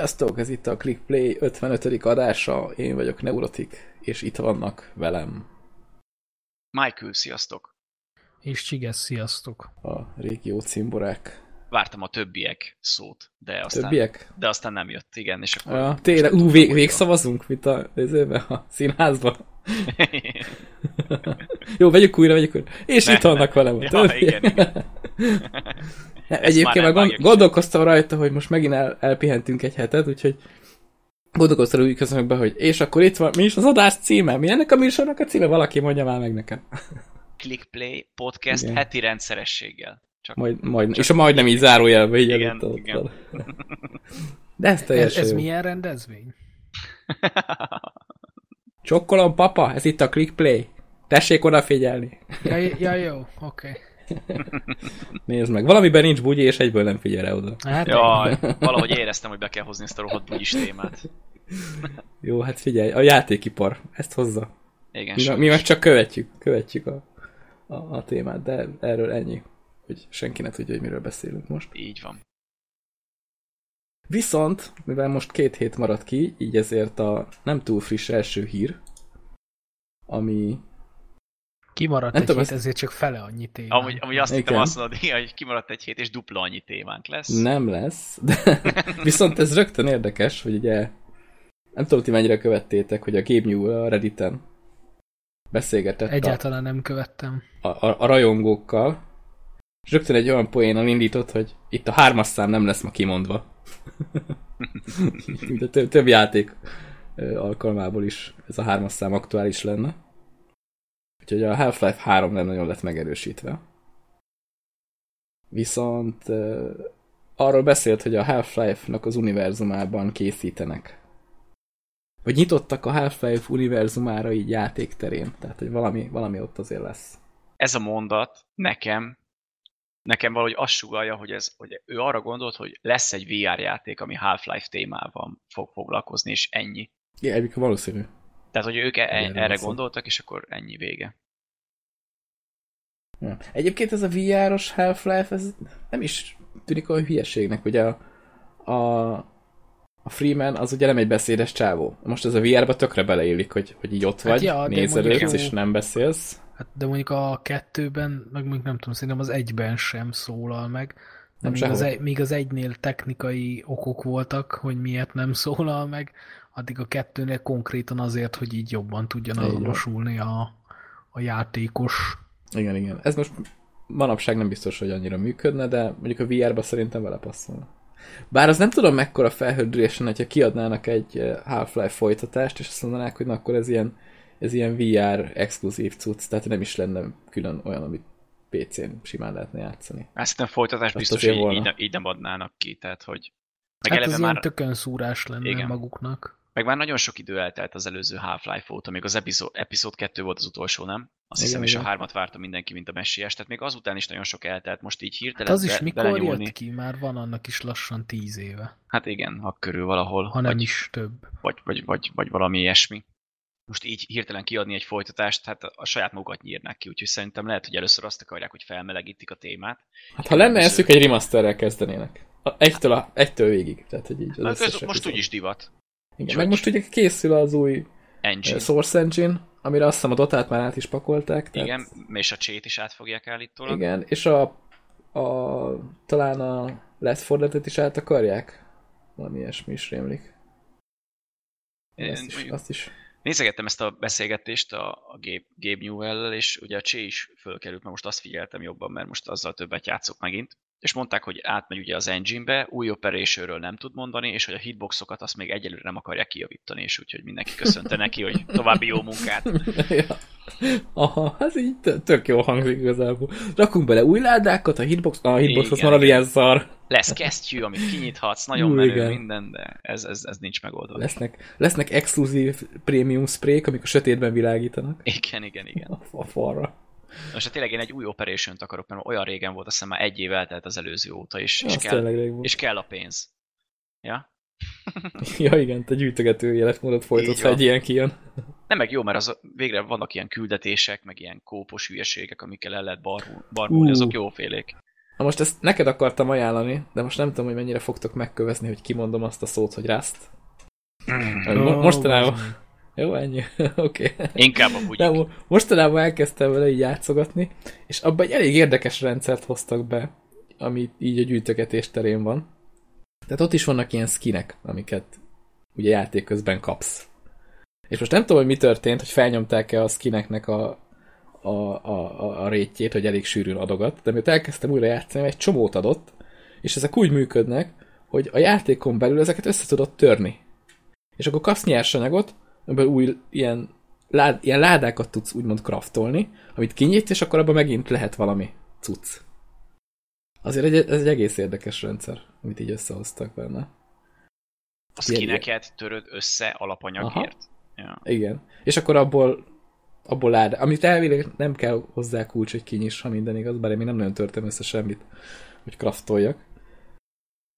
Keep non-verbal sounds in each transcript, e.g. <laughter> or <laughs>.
Sziasztok! Ez itt a ClickPlay 55. adása. Én vagyok Neurotik, és itt vannak velem Michael, sziasztok! És Csiges, sziasztok! a régió cimborák. Vártam a többiek szót, de aztán, Többiek? de aztán nem jött, igen, és akkor... Ja, tényleg, ú, vég, végszavazunk, mint a, a színházban. <laughs> Jó, vegyük újra, vegyük újra. És Ne, itt vannak velem a Ja, többiek. igen, igen. <laughs> Ne, Ezt Egyébként már nem vágják gondolkoztam rajta, hogy most megint el, elpihentünk egy hetet, úgyhogy gondolkoztam úgy közönök be, hogy és akkor itt van, mi is az adás címe? Mi ennek a műsornak a címe? Valaki mondja már meg nekem. Clickplay podcast Igen. heti rendszerességgel. Csak Majd, majd, és a majdnem így zárójelbe így Igen, előtte ott igen. van. <laughs> De ez Ez, teljesen ez jó. milyen rendezvény? Csokkolom, papa, ez itt a ClickPlay. Tessék odafigyelni. Ja, ja jó, oké. <laughs> Nézd meg, valamiben nincs bugyi, és egyből nem figyel rá oda. Hát Jaj, <laughs> valahogy éreztem, hogy be kell hozni ezt a rohadt bugyis témát. <laughs> Jó, hát figyelj, a játékipar ezt hozza. Igen, Mi, mi meg csak követjük, követjük a, a, a témát, de erről ennyi, hogy senki ne tudja, hogy miről beszélünk most. Így van. Viszont, mivel most két hét maradt ki, így ezért a nem túl friss első hír, ami Kimaradt Nem egy tudom, hét, ezt- ezért csak fele annyi téma. Amúgy, amúgy azt hittem Igen. azt mondod, hogy kimaradt egy hét, és dupla annyi témánk lesz. nem lesz, de <laughs> viszont ez rögtön érdekes, hogy ugye nem tudom, ti mennyire követtétek, hogy a Gabe Newell a Redditen beszélgetett a, Egyáltalán nem követtem. a, a, a rajongókkal, és rögtön egy olyan poénon indított, hogy itt a hármas szám nem lesz ma kimondva. <laughs> A több, több játék alkalmából is ez a hármas szám aktuális lenne. Úgyhogy a Half-Life 3 nem nagyon lett megerősítve. Viszont ö, arról beszélt, hogy a Half-Life-nak az univerzumában készítenek. Vagy nyitottak a Half-Life univerzumára így játékterén. Tehát, hogy valami, valami ott azért lesz. Ez a mondat nekem, nekem valahogy azt sugalja, hogy, ez, hogy ő arra gondolt, hogy lesz egy VR játék, ami Half-Life témával fog foglalkozni, és ennyi. Igen, egyébként valószínű. Tehát, hogy ők e- Erről erre van szó. gondoltak, és akkor ennyi vége. Ja. Egyébként ez a VR-os Half-Life, ez nem is tűnik olyan hülyeségnek, ugye a, a, a Freeman az ugye nem egy beszédes csávó. Most ez a VR-ba tökre beleillik, hogy, hogy így ott Hát vagy, ja, de nézelődsz, és nem beszélsz. Hát, de mondjuk a kettőben, meg mondjuk nem tudom, szerintem az egyben sem szólal meg. Nem míg, az egy, míg az egynél technikai okok voltak, hogy miért nem szólal meg, addig a kettőnél konkrétan azért, hogy így jobban van. azonosulni a, a játékos. Igen, igen. Ez most manapság nem biztos, hogy annyira működne, de mondjuk a VR-ba szerintem vele passzol. Bár az nem tudom mekkora felhődülésen, hogyha kiadnának egy eh, Half-Life folytatást, és azt mondanák, hogy na, akkor ez ilyen, ez ilyen VR exkluzív cucc, tehát nem is lenne külön olyan, amit PC-n simán lehetne játszani. Azt hiszem folytatás Azt biztos, hogy így, nem- így nem adnának ki, tehát hogy meg, Hát ez már, ilyen tökön szúrás lenne. Igen. maguknak. Meg már nagyon sok idő eltelt az előző Half-Life óta, még az epizód, epizód 2 volt az utolsó, nem? Azt Igen, hiszem, és a igen. hármat várta mindenki, mint a messiás, tehát még azután is nagyon sok eltelt, most így Hát hirtelen az is be, mikor belenyúlni. jött ki? Már van annak is lassan tíz éve. Hát igen, ha körül valahol, Ha nem vagy, is több. vagy, vagy, vagy, vagy valami ilyesmi. Most így hirtelen kiadni egy folytatást, hát a saját magukat nyírnák ki, úgyhogy szerintem lehet, hogy először azt akarják, hogy felmelegítik a témát. Hát ha lenne eszük, egy remasterrel kezdenének. A- Egytől, a, egytől végig. Tehát, hogy így az Na, ez most úgyis divat. Igen, meg most ugye készül az új Engine. eh, Source Engine, amire azt hiszem a Dotát már át is pakolták. Tehát, Igen, és a csét is át fogják állítólag. Igen, és a, a talán a Left 4 Dead-et is át akarják? Valami ilyesmi is rémlik. Azt is, mondjuk azt is. Nézegettem ezt a beszélgetést a, a Gabe, Gabe Newell-lel, és ugye a Csé is fölkerült, mert most azt figyeltem jobban, mert most azzal többet játszok megint. És mondták, hogy átmegy ugye az engine-be, új operation nem tud mondani, és hogy a hitboxokat azt még egyelőre nem akarják kijavítani, és úgyhogy mindenki köszönte neki, hogy további jó munkát. <laughs> ja. Aha, ez így tö- tök jó hangzik igazából. Rakunk bele új ládákat, a hitbox, a hitbox az marad ilyen szar. Lesz kesztyű, amit kinyithatsz, nagyon Ú, menő igen. minden, de ez, ez, ez nincs megoldva. Lesznek, lesznek exkluzív prémium sprék, amik a sötétben világítanak. Igen, igen, igen. A, a falra. Most hát tényleg én egy új operation akarok, mert olyan régen volt, azt hiszem már egy év eltelt az előző óta, és, és, kell, és kell a pénz. Ja? <laughs> Ja igen, te gyűjtögető életmódot folytatsz, ha egy ilyen kijön. Nem meg jó, mert az, végre vannak ilyen küldetések, meg ilyen kópos hülyeségek, amikkel el lehet barul, barulni, Ú. azok jófélék. Na most ezt neked akartam ajánlani, de most nem tudom, hogy mennyire fogtok megkövezni, hogy kimondom azt a szót, hogy Rust. Mo- mostanában... Jó, ennyi. <laughs> Oké. okay. Inkább a bugyik. De mostanában elkezdtem vele így játszogatni, és abban egy elég érdekes rendszert hoztak be, ami így a gyűjtögetés terén van. Tehát ott is vannak ilyen skinek, amiket ugye játék közben kapsz. És most nem tudom, hogy mi történt, hogy felnyomták-e a skineknek a, a, a, a, rétjét, hogy elég sűrűn adogat, de miért elkezdtem újra játszani, egy csomót adott, és ezek úgy működnek, hogy a játékon belül ezeket össze tudod törni. És akkor kapsz nyersanyagot, amiből új ilyen, lád, ilyen ládákat tudsz úgymond kraftolni, amit kinyitsz, és akkor abban megint lehet valami cucc. Azért egy, ez egy egész érdekes rendszer, amit így összehoztak benne. A skineket töröd össze alapanyagért? Ja. Igen. És akkor abból abból lád, amit elvileg nem kell hozzá kulcs, hogy kinyiss, ha minden igaz, bár én még nem nagyon törtem össze semmit, hogy kraftoljak.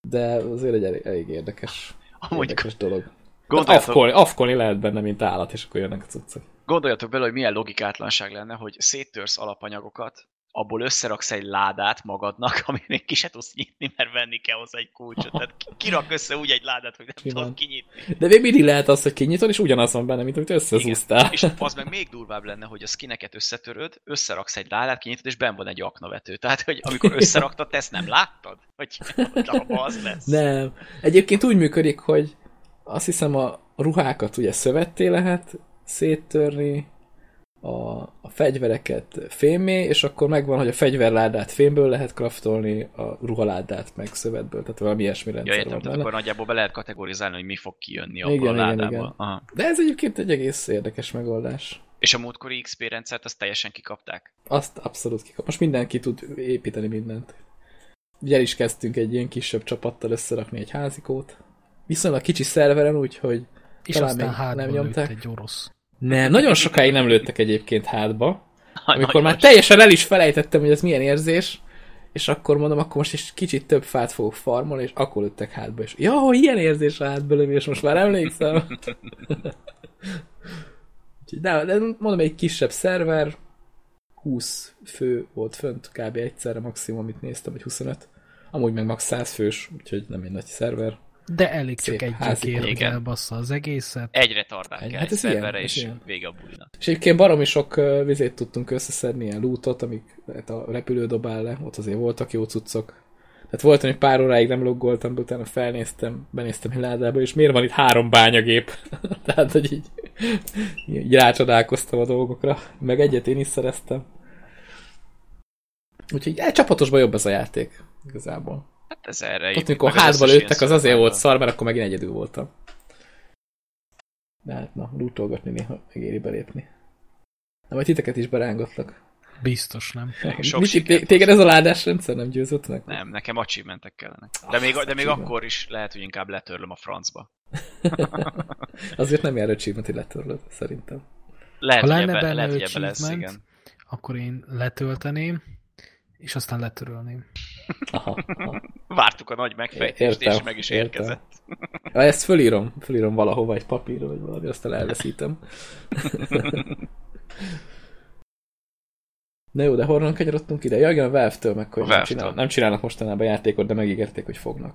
De azért egy elég, elég érdekes, Amúgy érdekes dolog. Afkolni, afkolni lehet benne, mint állat, és akkor jönnek a cuccok. Gondoljatok bele, hogy milyen logikátlanság lenne, hogy széttörsz alapanyagokat, abból összeraksz egy ládát magadnak, <laughs> amit még ki se tudsz nyitni, mert venni kell hozzá egy kulcsot. Tehát kirak össze úgy egy ládát, hogy nem Simán. tudod kinyitni. De még mindig lehet az, hogy kinyitod, és ugyanaz van benne, mint amit összezúztál. És az meg még durvább lenne, hogy a skineket összetöröd, összeraksz egy ládát, kinyitod, és benn van egy aknavető. Tehát, hogy amikor összeraktad, te ezt nem láttad? Hogy az lesz. Nem. Egyébként úgy működik, hogy azt hiszem a ruhákat ugye szövetté lehet széttörni, a, a fegyvereket fémé, és akkor megvan, hogy a fegyverládát fémből lehet kraftolni, a ruhaládát meg szövetből, tehát valami ilyesmi rendszer ja, értem, van tehát akkor nagyjából be lehet kategorizálni, hogy mi fog kijönni abból igen, a ládából. Igen, igen. Aha. De ez egyébként egy egész érdekes megoldás. És a múltkori XP rendszert azt teljesen kikapták? Azt abszolút kikap. Most mindenki tud építeni mindent. Ugye el is kezdtünk egy ilyen kisebb csapattal összerakni egy házikót. Viszonylag kicsi szerveren, úgyhogy és talán aztán még nem nyomták. egy orosz. Nem, nagyon sokáig nem lőttek egyébként hátba. Amikor már teljesen el is felejtettem, hogy ez milyen érzés, és akkor mondom, akkor most is kicsit több fát fogok farmolni, és akkor lőttek hátba, és ja, ilyen érzés a hátba lövni, és most már emlékszem. <laughs> de, de mondom, egy kisebb szerver, 20 fő volt fönt, kb. egyszerre maximum, amit néztem, vagy 25. Amúgy meg max 100 fős, úgyhogy nem egy nagy szerver. De elég Szép csak egyikért elbassza az egészet. Egyre tardál kell, hát ez ilyen, és ilyen. vége a bulinak. És egyébként baromi sok vizét tudtunk összeszedni, ilyen lootot, amik hát a repülő dobál le, ott azért voltak jó cuccok. Tehát volt, hogy pár óráig nem loggoltam, de utána felnéztem, benéztem egy ládába, és miért van itt három bányagép? <laughs> Tehát, hogy így, így rácsodálkoztam a dolgokra. Meg egyet én is szereztem. Úgyhogy egy csapatosban jobb ez a játék, igazából. Hát ez erre Ott, amikor hátba lőttek, az azért volt szar, mert akkor megint egyedül voltam. De hát na, lootolgatni néha megéri belépni. Na, majd titeket is berángatlak. Biztos nem. <laughs> Sok Mit, téged ez a ládás rendszer nem győzött meg? Nem, nekem achievementek kellene. De még, de még akkor is lehet, hogy inkább letörlöm a francba. <laughs> Azért nem jár achievement, hogy letörlöd, szerintem. Lehet, ha lenne ebbe, lehet, hogy ebbe lesz, igen. akkor én letölteném, és aztán letörölném. Aha, aha. Vártuk a nagy megfejtést, értem, és meg is értem. érkezett. Ja, ezt fölírom, fölírom valahova egy papírra, vagy valami, aztán elveszítem. <laughs> Na jó, de honnan kanyarodtunk ide? Ja, igen, a Valve-től meg, hogy nem, csinál, nem csinálnak mostanában játékot, de megígérték, hogy fognak.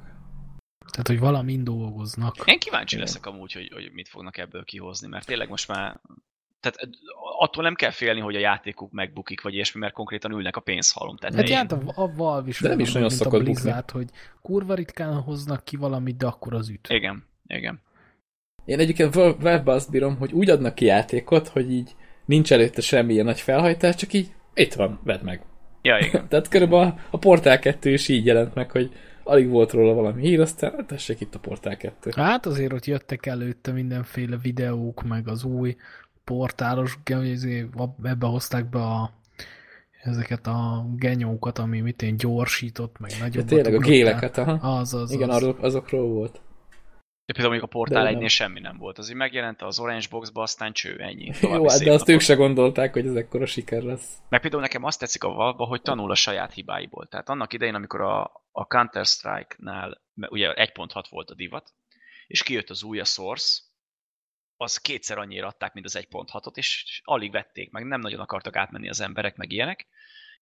Tehát, hogy valamin dolgoznak. Én kíváncsi igen. leszek amúgy, hogy, hogy mit fognak ebből kihozni, mert tényleg most már tehát attól nem kell félni, hogy a játékuk megbukik, vagy ilyesmi, mert konkrétan ülnek a pénzhalom. Tehát hát járt a, a Valve is, de nem is nagyon szokott Blizzard, hogy kurva ritkán hoznak ki valamit, de akkor az üt. Igen, igen. Én egyébként webbe azt bírom, hogy úgy adnak ki játékot, hogy így nincs előtte semmilyen nagy felhajtás, csak így itt van, vedd meg. Ja, igen. <laughs> Tehát körülbelül a Portál 2 is így jelent meg, hogy alig volt róla valami hír, aztán hát tessék itt a Portál 2. Hát azért ott jöttek előtte mindenféle videók, meg az új portálos, ebbe hozták be a, ezeket a genyókat, ami mit én gyorsított, meg nagyobb. tényleg a géleket, aha. Az, az, Igen, az. Azok, azokról volt. De például még a Portál egynél semmi nem volt. Az így megjelent az Orange Boxba, aztán cső, ennyi. Jó, hát de azt ők se gondolták, hogy ez ekkora siker lesz. Meg például nekem azt tetszik a Valve, hogy tanul a saját hibáiból. Tehát annak idején, amikor a, a Counter-Strike-nál ugye 1.6 volt a divat, és kijött az új a Source, az kétszer annyira adták, mint az 1.6-ot, és alig vették meg, nem nagyon akartak átmenni az emberek, meg ilyenek,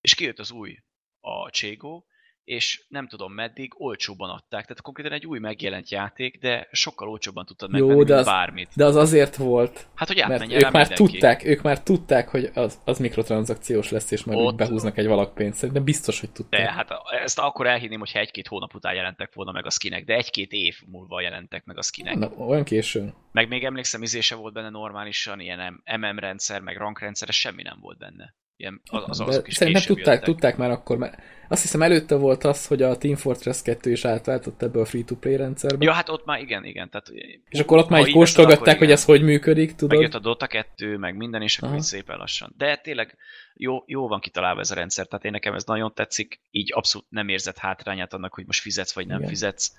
és kijött az új, a Cségó, és nem tudom meddig olcsóban adták. Tehát konkrétan egy új megjelent játék, de sokkal olcsóbban tudtad Jó, megvenni, de mint az- bármit. De az azért volt, Hát, hogy mert ők már mindenki. tudták, ők már tudták, hogy az, az mikrotranszakciós lesz, és majd Ott- behúznak egy valak pénzt. Szerintem biztos, hogy tudták. De hát ezt akkor elhinném, hogyha egy-két hónap után jelentek volna meg a skinek, de egy-két év múlva jelentek meg a skinek. Na, olyan későn. Meg még emlékszem, izése volt benne normálisan, ilyen MM rendszer, meg rankrendszer, ez semmi nem volt benne. Ilyen, az, az, azok is szerintem tudták, jöttek. tudták már akkor, mert azt hiszem előtte volt az, hogy a Team Fortress 2 is átváltott ebbe a free-to-play rendszerbe. Ja, hát ott már igen, igen. Tehát, és akkor ott már így kóstolgatták, hogy ez hogy működik, tudod? Megjött a Dota 2, meg minden, és akkor szépen lassan. De tényleg jó, jó van kitalálva ez a rendszer, tehát én nekem ez nagyon tetszik, így abszolút nem érzett hátrányát annak, hogy most fizetsz vagy nem Igen. fizetsz.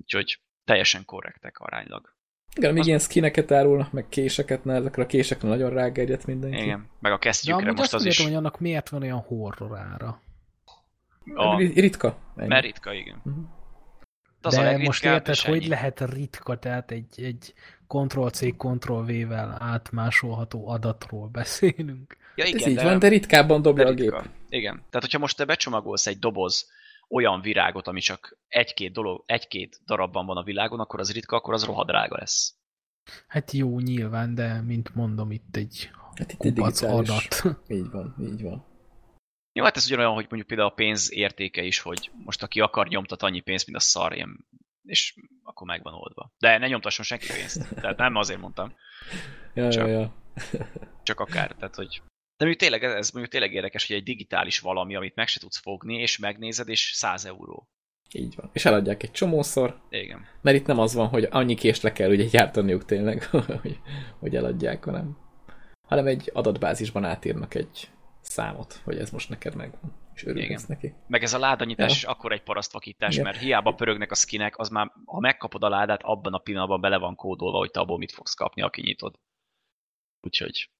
Úgyhogy teljesen korrektek aránylag. Igen, még Az- ilyen skineket árulnak, meg késeket, na ezekre a késekre nagyon rágerjedt mindenki. Igen, meg a De kesztyűkre amúgy most azt az is hogy annak miért van olyan horror ára. a, Ri- Ritka. Ennyi. mert ritka, igen. Az a De most érted, hogy ennyi. lehet ritka, tehát egy, egy Ctrl-C, Ctrl-V-vel átmásolható adatról beszélünk. Ja, Ez igen, így de, van, de ritkábban dobja de a gép. ritka. Igen. Tehát, hogyha most te becsomagolsz egy doboz olyan virágot, ami csak egy-két, dolog, egy-két darabban van a világon, akkor az ritka, akkor az rohadrága lesz. Hát jó, nyilván, de mint mondom, itt egy Hát itt egy kupac digitális. adat. <laughs> Így van, így van. Jó, hát ez ugyanolyan, hogy mondjuk például a pénz értéke is, hogy most aki akar nyomtat annyi pénzt, mint a szar, ilyen, és akkor meg van oldva. De ne nyomtasson senki pénzt. Tehát nem azért mondtam, <laughs> Ja, Csak. ja, ja. csak akár. Tehát, hogy de mondjuk tényleg, ez mondjuk tényleg érdekes, hogy egy digitális valami, amit meg se tudsz fogni, és megnézed, és 100 euró. Így van. És eladják egy csomószor, Igen. mert itt nem az van, hogy annyi kést le kell ugye gyártaniuk tényleg, <laughs> hogy, hogy eladják, hanem, hanem egy adatbázisban átírnak egy számot, hogy ez most neked megvan, és örülhetsz neki. Meg ez a ládanyítás Ja. is akkor egy parasztvakítás, Igen. mert hiába pörögnek a skinek, az már, ha megkapod a ládát, abban a pillanatban bele van kódolva, hogy te abból mit fogsz kapni, aki nyitod. Úgyhogy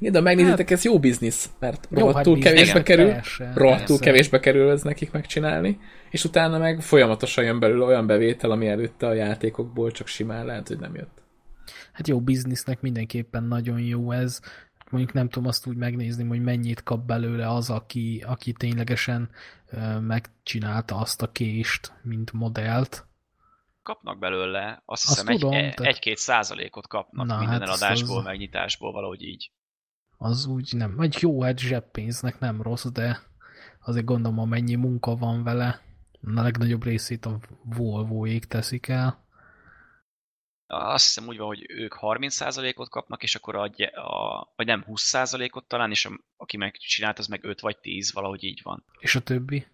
Igen, de megnézitek, ez jó biznisz, mert Jó, hát rohadtul biztos, kevésbe igen, kerül, rohadtul persze. kevésbe kerül ez nekik megcsinálni, és utána meg folyamatosan jön belőle olyan bevétel, ami előtte a játékokból csak simán lehet, hogy nem jött. Hát jó, biznisznek mindenképpen nagyon jó ez. Mondjuk nem tudom azt úgy megnézni, hogy mennyit kap belőle az, aki, aki ténylegesen megcsinálta azt a kést, mint modellt. kapnak belőle, azt Azt hiszem egy, tudom, e- tehát- egy-két százalékot kapnak Na, minden hát eladásból, az- megnyitásból, valahogy így. Az úgy nem, vagy jó, hát zseppénznek nem rossz, de azért gondolom, amennyi munka van vele, a legnagyobb részét a Volvo-ék teszik el. Azt hiszem úgy van, hogy ők 30%-ot kapnak, és akkor adja, a, vagy nem 20%-ot talán, és a, aki megcsinált, az meg 5 vagy 10, valahogy így van. És a többi?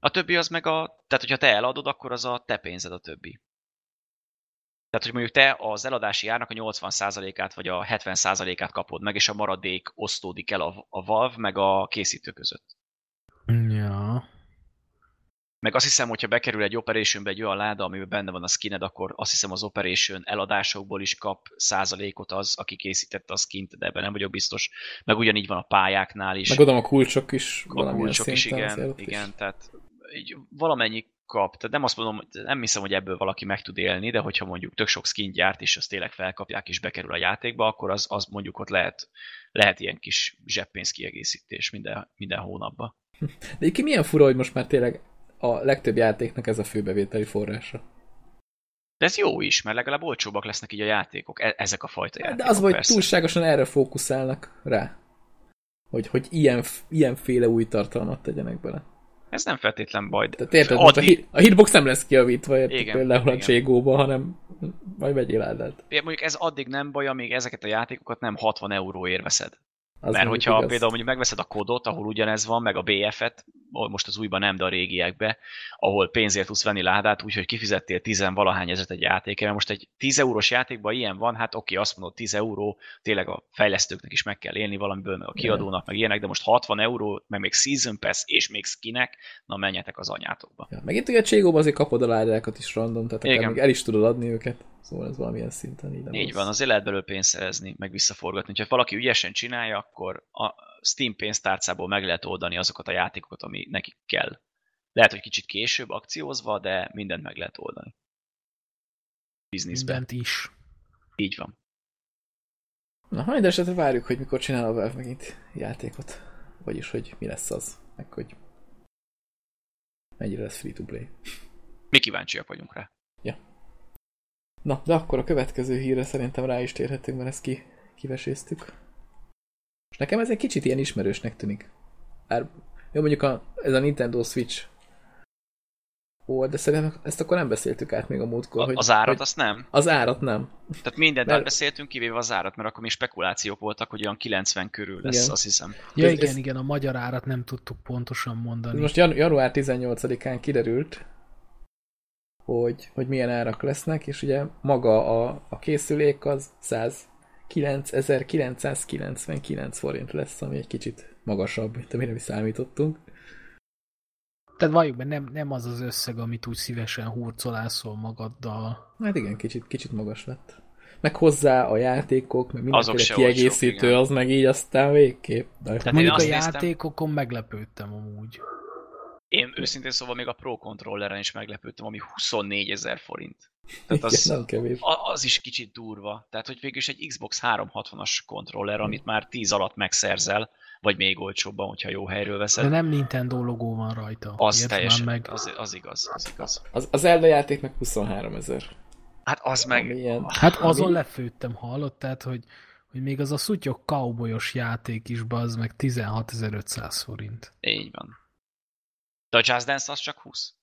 A többi az meg a, tehát hogyha te eladod, akkor az a te pénzed a többi. Tehát, hogy mondjuk te az eladási árnak a 80%-át vagy a 70%-át kapod meg, és a maradék osztódik el a, a Valve meg a készítő között. Ja. Meg azt hiszem, hogyha bekerül egy Operationbe egy olyan láda, amiben benne van a skined, akkor azt hiszem az Operation eladásokból is kap százalékot az, aki készítette a skint, de ebben nem vagyok biztos. Meg ugyanígy van a pályáknál is. Meg a kulcsok is a kulcsok is, igen, ott is. igen, tehát így valamennyi kap. Tehát nem azt mondom, nem hiszem, hogy ebből valaki meg tud élni, de hogyha mondjuk tök sok skin gyárt, és azt tényleg felkapják és bekerül a játékba, akkor az, az mondjuk ott lehet, lehet ilyen kis zseppénz kiegészítés minden, minden hónapban. <laughs> De egyébként milyen fura, hogy most már tényleg a legtöbb játéknak ez a főbevételi forrása. De ez jó is, mert legalább olcsóbbak lesznek így a játékok, e- ezek a fajta játékok. De az, hogy túlságosan erre fókuszálnak rá. Hogy, hogy ilyen, ilyenféle új tartalmat tegyenek bele. Ez nem feltétlen baj. De Tehát érted, most a, addig, hit, a hitbox nem lesz kiavítva, érted, Igen, például a igen. Cségóba, hanem majd vegyél ádát. mondjuk ez addig nem baj, amíg ezeket a játékokat nem 60 euróért veszed. Az Mert hogyha igaz. például mondjuk megveszed a kodot, ahol ugyanez van, meg a BF-et, most az újban nem, de a régiekbe, ahol pénzért tudsz venni ládát, úgyhogy kifizettél 10 valahány ezeret egy játékra. Most egy 10 eurós játékban ilyen van, hát oké, azt mondod 10 euró, tényleg a fejlesztőknek is meg kell élni valamiből, meg a kiadónak, meg ilyenek, de most 60 euró, meg még Season Pass, és még skinek, na menjetek az anyátokba. Ja, meg itt ugye a Cségóban azért kapod a ládákat is random, tehát Igen. el is tudod adni őket. Szóval ez valamilyen szinten így nem Így rossz. van, azért lehet belőle pénzt szerezni, meg visszaforgatni. Ha valaki ügyesen csinálja, akkor a Steam pénztárcából meg lehet oldani azokat a játékokat, ami nekik kell. Lehet, hogy kicsit később akciózva, de mindent meg lehet oldani. Bizniszben. Mindent is. Így van. Na, ha minden esetre várjuk, hogy mikor csinál a Valve megint játékot. Vagyis, hogy mi lesz az. Meg hogy mennyire lesz free-to-play. Mi kíváncsiak vagyunk rá. Na, de akkor a következő hírre szerintem rá is térhetünk, mert ezt ki, kiveséztük. És nekem ez egy kicsit ilyen ismerősnek tűnik. Bár, jó, mondjuk a, ez a Nintendo Switch Ó, de szerintem ezt akkor nem beszéltük át még a múltkor. A, hogy, az árat hogy azt nem. Az árat nem. Tehát mindent Mert- átbeszéltünk, kivéve az árat, mert akkor még spekulációk voltak, hogy olyan 90 körül lesz, Igen. azt hiszem. Ja igen, ez- igen, a magyar árat nem tudtuk pontosan mondani. Most jan- január 18-án kiderült, hogy, hogy milyen árak lesznek, és ugye maga a, a készülék az 109.999 forint lesz, ami egy kicsit magasabb, mint amire mi számítottunk. Tehát valljuk be, nem, nem az az összeg, amit úgy szívesen hurcolászol magaddal. Hát igen, kicsit, kicsit magas lett. Meg hozzá a játékok, meg mindenféle kiegészítő, igen. az meg így aztán végképp. De Tehát én Mondjuk a azt néztem- játékokon meglepődtem amúgy. Én őszintén szóval még a Pro Controlleren is meglepődtem, ami 24 ezer forint. Tehát igen, az, nem kevés. a- az is kicsit durva. Tehát, hogy végül is egy Xbox 360-as kontroller, amit már 10 alatt megszerzel, vagy még olcsóbban, hogyha jó helyről veszed. De nem Nintendo logó van rajta. az már teljesen, meg. az, az igaz, az igaz. Az, az Zelda játék meg 23 ezer. Hát az meg... Ami ilyen- Hát azon Ami- lefőttem, hallott? Tehát, hogy, hogy még az a szutyok cowboyos játék is, az meg 16.500 forint. Így van. De a Just Dance az csak 20.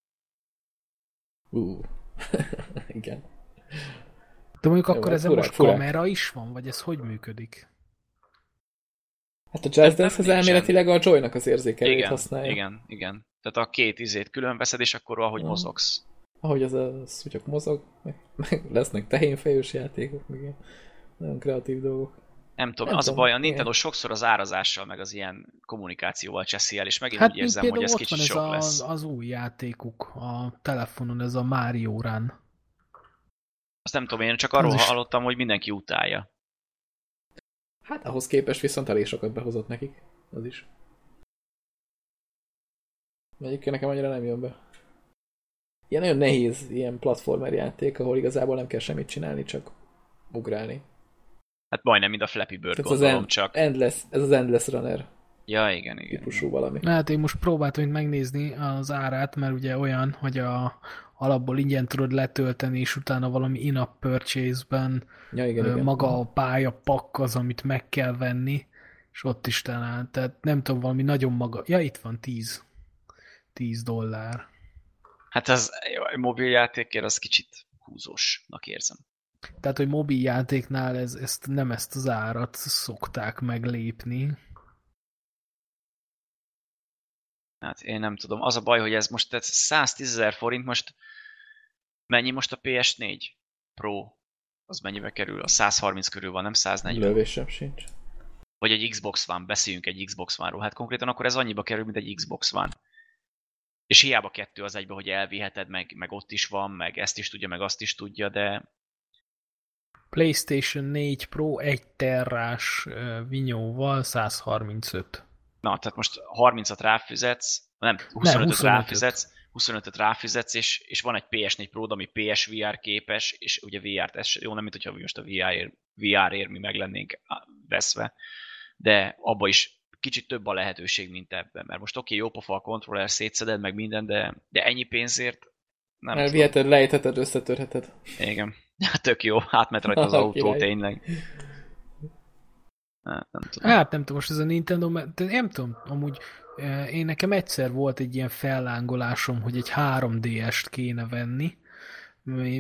Ú. <laughs> igen. De mondjuk Jó, akkor hát ezen furák, most furák. kamera is van, vagy ez hogy működik? Hát a Just Dance az nincsen. elméletileg a Joy-nak az érzékelőt Igen, használja. igen, igen. Tehát a két izét külön veszed, és akkor ahogy Ja. mozogsz. Ahogy az a szutyok mozog, meg, meg lesznek tehénfejős játékok, meg ilyen nagyon kreatív dolgok. Nem tudom, Nem az a tudom, baj, a. Nintendo sokszor az árazással, meg az ilyen kommunikációval cseszi el, és megint Hát úgy érzem, hogy ez ott kicsit van ez sok a, lesz. az új játékuk a telefonon, ez a Mario Run. Azt nem tudom, én csak arról is- hallottam, hogy mindenki utálja. Hát ahhoz képest viszont elég sokat behozott nekik. Az is. Egyébként nekem annyira nem jön be. Ilyen nagyon nehéz ilyen platformer játék, ahol igazából nem kell semmit csinálni, csak ugrálni. Hát majdnem, mint a Flappy Bird, Tehát az gondolom en- csak. Endless, ez az Endless Runner Ja, igen, igen. típusú valami. Hát én most próbáltam itt megnézni az árát, mert ugye olyan, hogy a alapból ingyen tudod letölteni, és utána valami in-app purchase-ben Ja, igen, Ö, igen. maga a pálya pakk az, amit meg kell venni, és ott is talán, tehát nem tudom, valami nagyon maga, ja itt van 10, 10 dollár. Hát az a mobiljátékért az kicsit húzósnak érzem. Tehát, hogy mobil játéknál ez, ezt, nem ezt az árat szokták meglépni. Hát én nem tudom. Az a baj, hogy ez most tehát 110 ezer forint, most mennyi most a PS4 Pro? Az mennyibe kerül? A 130 körül van, nem 140. Lövésem sincs. Vagy egy Xbox One, beszéljünk egy Xbox One-ról. Hát konkrétan akkor ez annyiba kerül, mint egy Xbox One. És hiába kettő az egybe, hogy elviheted, meg, meg ott is van, meg ezt is tudja, meg azt is tudja, de PlayStation 4 Pro 1 terrás vinyóval 135. na, tehát most 30-at ráfizetsz, nem, 25-öt 25-öt. ráfizetsz, 25-öt ráfizetsz, és, és van egy PS4 Pro, ami PSVR képes, és ugye VR-t, ez jó, nem mint hogyha most a VR-ér, VR-ér mi meg lennénk veszve, de abba is kicsit több a lehetőség, mint ebben, mert most oké, jó pofa a kontroller, szétszeded, meg minden, de, de ennyi pénzért nem tudom. Elviheted, lejtheted, összetörheted. Igen. Hát <laughs> tök jó, átment rajta az <laughs> autó, tényleg. Hát, nem tudom. Hát nem tudom, most ez a Nintendo, mert nem tudom, amúgy eh, én nekem egyszer volt egy ilyen fellángolásom, hogy egy 3DS-t kéne venni.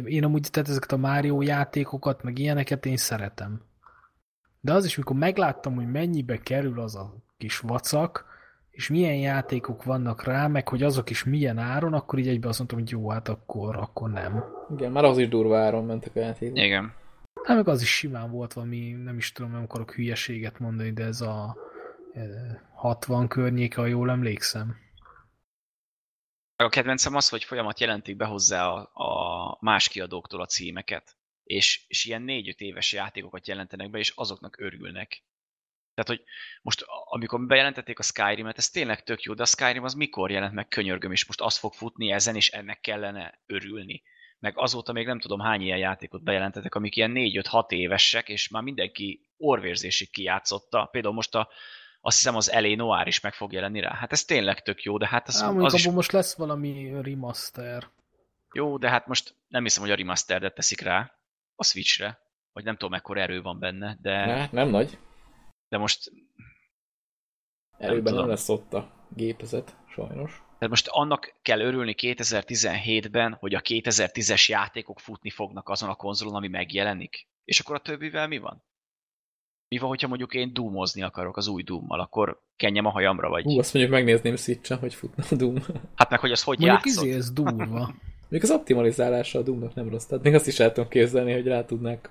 Én amúgy, tehát ezeket a Mario játékokat, meg ilyeneket én szeretem. De az is, mikor megláttam, hogy mennyibe kerül az a kis vacak, és milyen játékok vannak rá, meg hogy azok is milyen áron, akkor így egybe azt mondtam, hogy jó, hát akkor, akkor nem. Igen, már az is durva áron mentek a játékok. Igen. Hát meg az is simán volt valami, nem is tudom, nem akarok hülyeséget mondani, de ez a eh, 60 környéke, ha jól emlékszem. A kedvencem az, hogy folyamat jelentik be hozzá a, a más kiadóktól a címeket. És, és ilyen 4-5 éves játékokat jelentenek be, és azoknak örülnek. Tehát, hogy most amikor bejelentették a Skyrim-et, ez tényleg tök jó, de a Skyrim az mikor jelent meg, könyörgöm, és most az fog futni ezen, és ennek kellene örülni. Meg azóta még nem tudom hány ilyen játékot bejelentettek, amik ilyen 4-5-6 évesek, és már mindenki orvérzésig kijátszotta. Például most a, azt hiszem az Elé Noir is meg fog jelenni rá. Hát ez tényleg tök jó, de hát az, Á, az is most lesz valami remaster. jó, de hát most nem hiszem, hogy a remasteredet teszik rá a Switchre, vagy nem tudom, mekkora erő van benne, de, Hát nem nagy. De most Erőben nem, tudom. lesz ott a gépezet, sajnos. Tehát most annak kell örülni 2017-ben, hogy a 2010-es játékok futni fognak azon a konzolon, ami megjelenik. És akkor a többivel mi van? Mi van, hogyha mondjuk én doomozni akarok az új Doommal, akkor kenjem a hajamra, vagy... Hú, azt mondjuk megnézném switch hogy futna a Doom. Hát meg, hogy az hogy Mondjuk játszod. izé, ez durva. Még az optimalizálása a Doomnak nem rossz. Tehát még azt is el tudom képzelni, hogy rá tudnák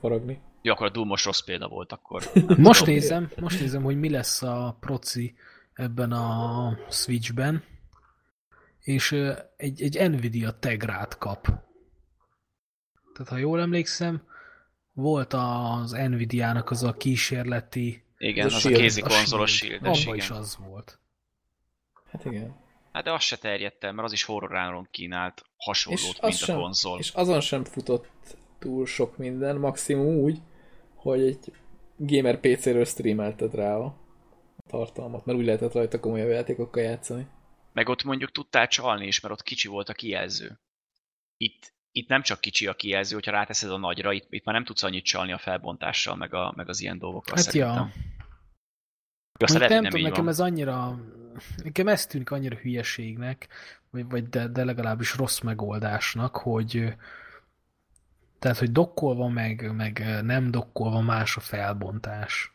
faragni. Jó, akkor a Doomos rossz példa volt akkor. Most Tudom. nézem, most nézem, hogy mi lesz a proci ebben a Switchben, és egy, egy Nvidia Tegrát kap. Tehát ha jól emlékszem, volt az Nvidia-nak az a kísérleti, Igen, Ez a az a Shield, kézi konzolos Shield. shield Abba is igen. az volt. Hát igen. Hát de az se terjedt el, mert az is horroráron kínált hasonlót, És az, mint a sem, konzol. és azon sem futott túl sok minden, maximum úgy, hogy egy gamer PC-ről streamelted rá a tartalmat, mert úgy lehetett rajta komolyabb játékokkal játszani. Meg ott mondjuk tudtál csalni is, mert ott kicsi volt a kijelző. Itt, itt nem csak kicsi a kijelző, hogyha ráteszed a nagyra, itt, itt már nem tudsz annyit csalni a felbontással, meg, a, meg az ilyen dolgokkal Hát szerintem. ja, lehet, nem hogy tudom, nekem van. ez annyira, nekem ez tűnik annyira hülyeségnek, vagy, vagy de, de legalábbis rossz megoldásnak, hogy tehát, hogy dokkolva meg, meg nem dokkolva más a felbontás.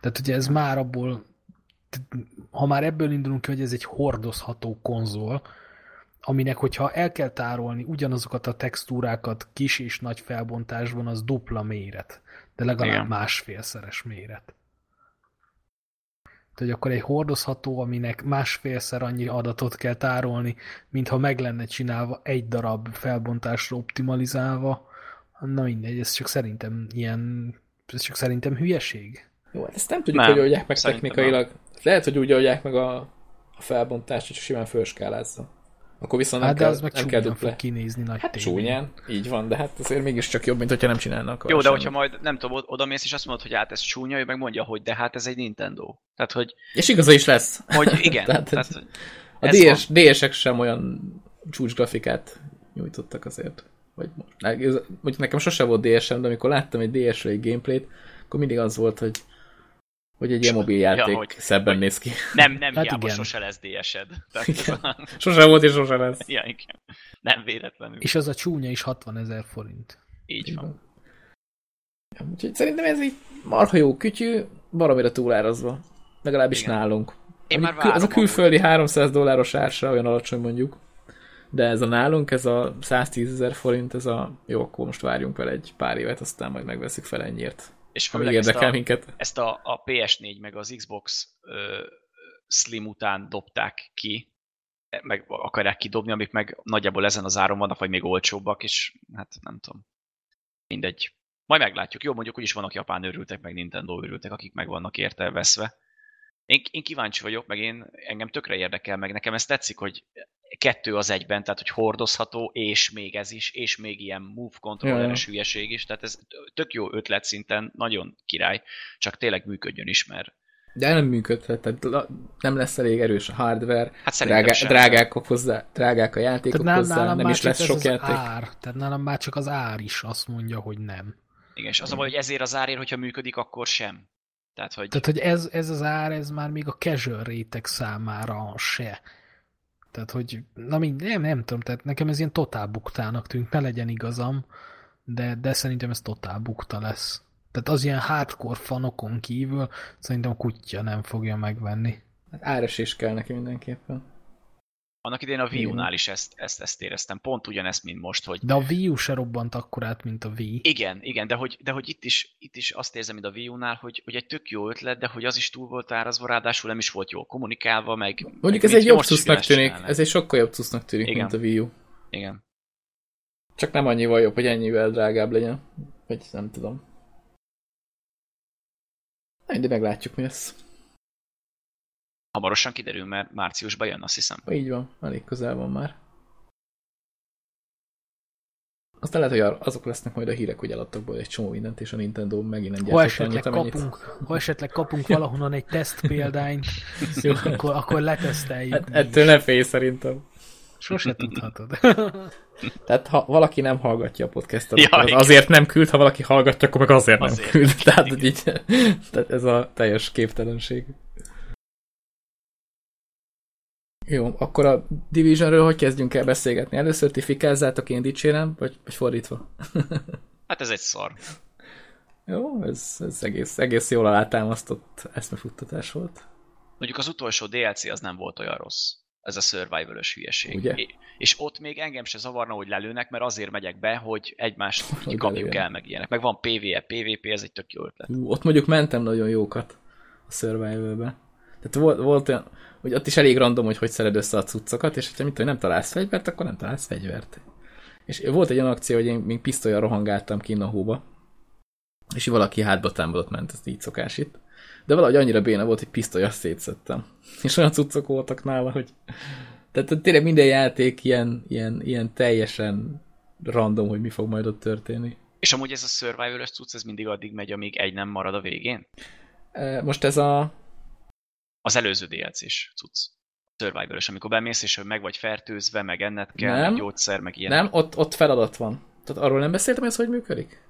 Tehát ugye ez már abból, ha már ebből indulunk ki, hogy ez egy hordozható konzol, aminek, hogyha el kell tárolni ugyanazokat a textúrákat kis és nagy felbontásban, az dupla méret. De legalább Igen. másfélszeres méret. Tehát, hogy akkor egy hordozható, aminek másfélszer annyi adatot kell tárolni, mintha meg lenne csinálva egy darab felbontásra optimalizálva. Na mindegy, ez csak szerintem ilyen, ez csak szerintem hülyeség. Jó, hát ezt nem tudjuk, Nem, hogy oldják meg technikailag. Lehet, hogy úgy oldják meg a, a felbontást, hogy simán fölskálázza. Akkor viszont nem Hát de kell, az meg nem kell csúnyán dupla. fog kinézni nagy Hát csúnyán, így van, de hát azért mégiscsak jobb, mint hogyha nem csinálnak. Jó, de semmit. hogyha majd, nem tudom, oda mész és azt mondod, hogy hát ez csúnya, ő meg mondja, hogy de hát ez egy Nintendo. Tehát, hogy, És igaza is lesz. hogy igen. <laughs> Tehát, tehát, A DS, DS-ek sem olyan csúcs grafikát nyújtottak azért. Vagy Mondjuk nekem sose volt DS-em, de amikor láttam egy DS-re egy gameplayt, akkor mindig az volt, hogy hogy egy ilyen mobil játék Ja, hogy- szebben néz ki. Nem, nem Hát hiába igen. sose lesz DS-ed. <laughs> Sose volt és sose lesz. ja, igen. Nem véletlenül. És az a csúnya is 60 ezer forint. Így van. Ja, úgyhogy szerintem ez egy marha jó kütyű, baromira túlárazva. Legalábbis Igen. nálunk. Én Ami már várom ez a külföldi 300 dolláros ársa olyan alacsony mondjuk. De ez a nálunk, ez a 110 ezer forint, ez a jó, akkor most várjunk vele egy pár évet, aztán majd megveszik fel ennyiért. És főleg ezt a, minket. ezt a, a PS4 meg az Xbox ö, Slim után dobták ki, meg akarják kidobni, amik meg nagyjából ezen az áron vannak, vagy még olcsóbbak, és hát nem tudom. Mindegy. Majd meglátjuk. Jó, mondjuk úgyis vannak japán őrültek, meg Nintendo őrültek, akik meg vannak érte veszve. Én, én kíváncsi vagyok, meg én engem tökre érdekel, meg nekem ez tetszik, hogy kettő az egyben, tehát hogy hordozható, és még ez is, és még ilyen move controlleres hülyeség is, tehát ez tök jó ötlet szinten, nagyon király, csak tényleg működjön is, mert De nem működhet, tehát nem lesz elég erős a hardware, hát drágá, sem. drágák, hozzá, drágák a játékok Tehát nálam, hozzá, nálam nem is csak lesz ez sok az játék. ár. Tehát nálam már csak az ár is azt mondja, hogy nem. Igen, és az a baj, hogy ezért az árért, hogyha működik, akkor sem. Tehát, hogy Tehát, hogy ez, ez az ár, ez már még a casual réteg számára se. Tehát, hogy na mind, nem, nem tudom, tehát nekem ez ilyen totál buktának tűnt, ne legyen igazam, de, de szerintem ez totál bukta lesz. Tehát az ilyen hardcore fanokon kívül szerintem a kutya nem fogja megvenni. Hát áresés kell neki mindenképpen. Annak idején a Wii. U-nál is ezt, ezt, ezt éreztem. Pont ugyanezt, mint most, hogy De a Wii U se robbant akkorát, mint a Wii. igen, igen, de hogy, de hogy itt, is, itt is azt érzem, mint a Wii U-nál, hogy, hogy egy tök jó ötlet, de hogy az is túl volt árazva, ráadásul nem is volt jól kommunikálva, meg... Mondjuk meg ez egy jobb ugyanezt tűnik, csinálnak. ez egy sokkal jobb cuccnak tűnik, Igen. mint a Wii U. Igen. Csak nem annyival jobb, hogy ennyivel drágább legyen. Vagy nem tudom. Na, de meglátjuk mi lesz. Hamarosan kiderül, mert márciusban jön, azt hiszem. Így van, elég közel van már. Aztán lehet, hogy azok lesznek majd a hírek, hogy eladtak egy csomó mindent, és a Nintendo megint nem ha esetleg, annyit, kapunk, ha esetleg kapunk valahonnan egy teszt példányt, <laughs> jó, akkor, akkor leteszteljük. Hát, ettől ne félj szerintem. Sose tudhatod. <laughs> Tehát ha valaki nem hallgatja a podcastot, ja, az azért nem küld, ha valaki hallgatja, akkor meg azért, azért nem küld. <laughs> Tehát, így, tehát ez a teljes képtelenség. Jó, akkor a Divisionről hogy kezdjünk el beszélgetni? Először ti fikázzátok, én dicsérem, vagy, vagy fordítva? <laughs> hát ez egy szar. Jó, ez, ez egész, egész jól alátámasztott eszmefuttatás volt. Mondjuk az utolsó DLC az nem volt olyan rossz. Ez a survival hülyeség. Ugye? És ott még engem se zavarna, hogy lelőnek, mert azért megyek be, hogy egymást hogy kapjuk el, meg ilyenek. Meg van PvE, PvP, ez egy tök jó ötlet. Hú, ott mondjuk mentem nagyon jókat a survival-be. Tehát volt, volt olyan, hogy ott is elég random, hogy hogy szered össze a cuccokat, és hogyha mit tudom, nem találsz fegyvert, akkor nem találsz fegyvert. És volt egy olyan akció, hogy én még pisztolyal rohangáltam ki a hóba, és valaki hátba támadott ment, ez így szokás itt. De valahogy annyira béna volt, hogy pisztolyat szétszedtem. <laughs> És olyan cuccok voltak nála, hogy... Tehát tényleg minden játék ilyen, ilyen, ilyen teljesen random, hogy mi fog majd ott történni. És amúgy ez a survival cucc, ez mindig addig megy, amíg egy nem marad a végén? Most ez a az előző DLC-s cucc. survival amikor bemész, és meg vagy fertőzve, meg enned kell, nem, meg gyógyszer, meg ilyen. Nem, ott, ott feladat van. Tehát arról nem beszéltem, hogy ez hogy működik?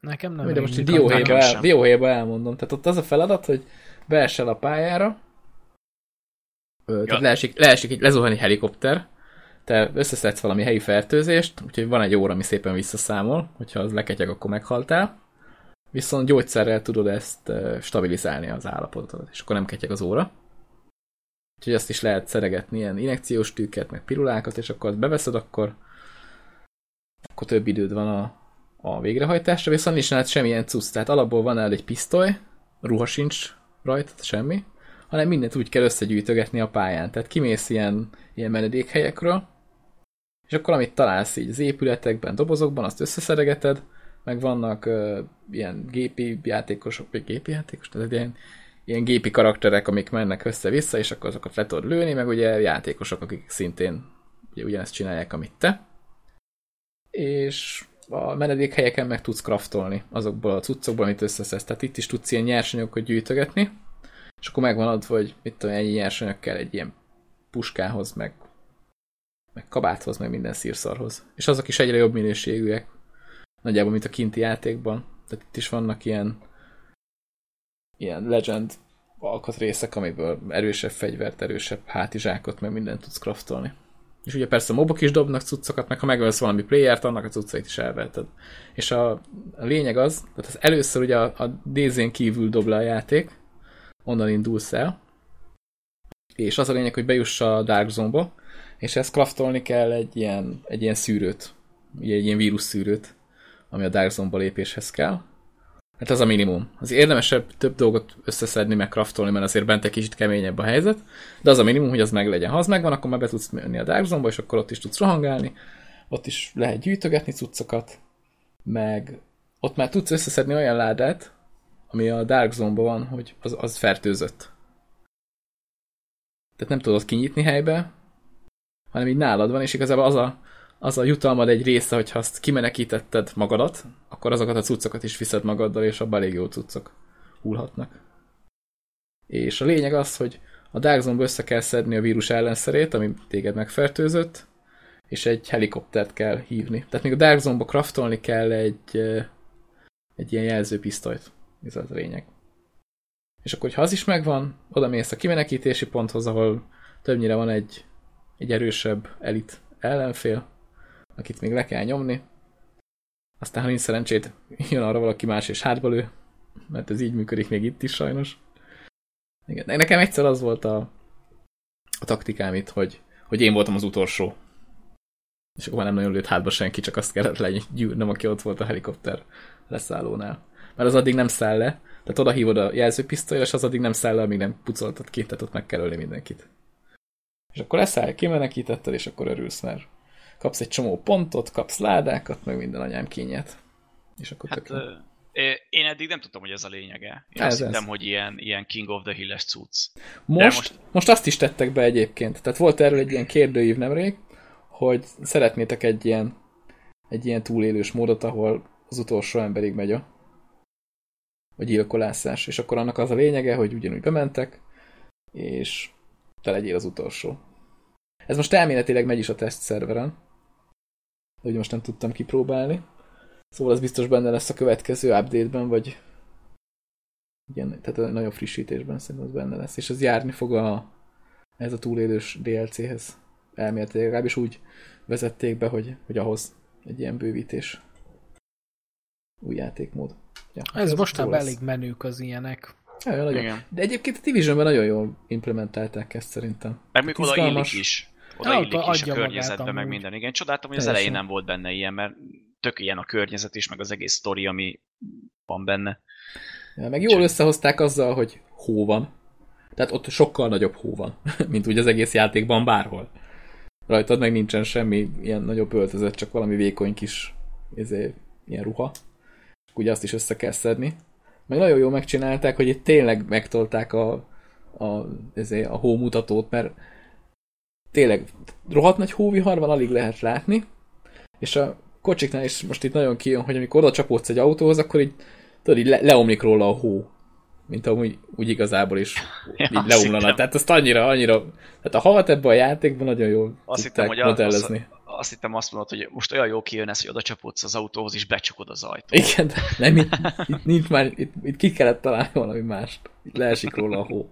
Nekem nem. De most dióhéjba, el, dióhéjba elmondom. Tehát ott az a feladat, hogy beesel a pályára, ja. tehát leesik, leesik egy lezuhani helikopter, te összeszedsz valami helyi fertőzést, úgyhogy van egy óra, ami szépen visszaszámol, hogyha az leketyeg, akkor meghaltál viszont gyógyszerrel tudod ezt stabilizálni az állapotot, és akkor nem ketyeg az óra. Úgyhogy azt is lehet szeregetni, ilyen injekciós tűket, meg pirulákat, és akkor azt beveszed, akkor, akkor több időd van a, a végrehajtásra, viszont nincs lehet semmilyen cucc. Tehát alapból van el egy pisztoly, ruha sincs rajta, semmi, hanem mindent úgy kell összegyűjtögetni a pályán. Tehát kimész ilyen, ilyen menedékhelyekről, és akkor amit találsz így az épületekben, dobozokban, azt összeszeregeted, meg vannak uh, ilyen gépi játékosok, vagy gépi játékos, tehát ilyen, ilyen gépi karakterek, amik mennek össze-vissza, és akkor azokat le tudod lőni, meg ugye játékosok, akik szintén ugye ugyanezt csinálják, amit te. És a menedékhelyeken meg tudsz kraftolni azokból a cuccokból, amit összeszedsz. Tehát itt is tudsz ilyen nyersanyagokat gyűjtögetni, és akkor megvan adva, hogy mit tudom, ennyi nyersanyag kell egy ilyen puskához, meg, meg kabáthoz, meg minden szírszarhoz. És azok is egyre jobb minőségűek nagyjából, mint a kinti játékban. Tehát itt is vannak ilyen ilyen legend alkatrészek, amiből erősebb fegyvert, erősebb hátizsákot, meg mindent tudsz craftolni. És ugye persze mobok is dobnak cuccokat, meg ha megölsz valami playert, annak a cuccait is elveted. És a, a lényeg az, tehát az először ugye a, a DZ-n kívül dob le a játék, onnan indulsz el, és az a lényeg, hogy bejuss a Dark Zone-ba, és ezt craftolni kell egy ilyen, egy ilyen szűrőt, egy ilyen vírus szűrőt, ami a Dark Zone-ba lépéshez kell. Hát az a minimum. Az érdemesebb több dolgot összeszedni, meg craftolni, mert azért bent egy kicsit keményebb a helyzet, de az a minimum, hogy az meg legyen. Ha az megvan, akkor már be tudsz menni a Dark Zone-ba, és akkor ott is tudsz rohangálni, ott is lehet gyűjtögetni cuccokat, meg ott már tudsz összeszedni olyan ládát, ami a Dark Zone-ban van, hogy az, az fertőzött. Tehát nem tudod kinyitni helybe, hanem így nálad van, és igazából az a az a jutalmad egy része, hogyha azt kimenekítetted magadat, akkor azokat a cuccokat is viszed magaddal, és abban elég jó cuccok hullhatnak. És a lényeg az, hogy a Dark Zone-ba össze kell szedni a vírus ellenszerét, ami téged megfertőzött, és egy helikoptert kell hívni. Tehát még a Dark Zone-ba craftolni kell egy, egy ilyen jelzőpisztolyt. Ez az a lényeg. És akkor, ha az is megvan, oda mész a kimenekítési ponthoz, ahol többnyire van egy, egy erősebb elit ellenfél, akit még le kell nyomni. Aztán, ha nincs szerencsét, <laughs> jön arra valaki más és hátba lő, mert ez így működik még itt is sajnos. Igen. Nekem egyszer az volt a, a taktikám itt, hogy, hogy én voltam az utolsó. És akkor már nem nagyon lőtt hátba senki, csak azt kellett legyűrnöm, aki ott volt a helikopter leszállónál. Mert az addig nem száll le, tehát oda hívod a jelzőpisztolyra, és az addig nem száll le, amíg nem pucoltad ki, tehát ott meg kell ölni mindenkit. És akkor leszáll, kimenekítetted, és akkor örülsz, mert kapsz egy csomó pontot, kapsz ládákat, meg minden anyám kényet. És akkor hát, én eddig nem tudtam, hogy ez a lényege. Én ez azt hittem, hogy ilyen, ilyen King of the Hill-es cucc. Most, most... most azt is tettek be egyébként. Tehát volt erről egy ilyen kérdőív nemrég, hogy szeretnétek egy ilyen egy ilyen túlélős módot, ahol az utolsó emberig megy a, a gyilkolászás. És akkor annak az a lényege, hogy ugyanúgy bementek, és te legyél az utolsó. Ez most elméletileg megy is a teszt szerveren, de ugye most nem tudtam kipróbálni. Szóval ez biztos benne lesz a következő update-ben, vagy igen, tehát a nagyobb frissítésben szerintem az benne lesz. És ez járni fog a, ez a túlélős DLC-hez. Elméletileg legalábbis úgy vezették be, hogy, hogy ahhoz egy ilyen bővítés. Új játékmód. Ja, ez mostában elég menők az ilyenek. Ja, nagyon. Igen. De egyébként a Divisionben nagyon jól implementálták ezt szerintem. Meg oda illik is. Oda ja, illik is a környezetbe, meg minden. Igen, csodáltam, hogy az elején nem volt benne ilyen, mert tök ilyen a környezet is, meg az egész sztori, ami van benne. Ja, meg jól Csak... összehozták azzal, hogy hó van. Tehát ott sokkal nagyobb hó van, <laughs> mint úgy az egész játékban bárhol. Rajtad meg nincsen semmi ilyen nagyobb öltözet, csak valami vékony kis ezért, ilyen ruha. Ugye azt is össze kell szedni. Meg nagyon jól megcsinálták, hogy itt tényleg megtolták a, a, ezért, a hómutatót, mert tényleg rohadt nagy hóvihar van, alig lehet látni, és a kocsiknál is most itt nagyon kijön, hogy amikor oda csapódsz egy autóhoz, akkor így, tudod, így le, leomlik róla a hó. Mint amúgy úgy igazából is ja, így leomlana. Hittem. Tehát azt annyira, annyira, tehát a havat ebben a játékban nagyon jól azt hittem, hogy modellezni. Azt, azt hittem azt mondod, hogy most olyan jó kijön ez, hogy oda csapódsz az autóhoz, és becsukod az ajtót. Igen, de nem, itt, itt nincs már, itt, itt ki kellett találni valami mást. Itt leesik róla a hó.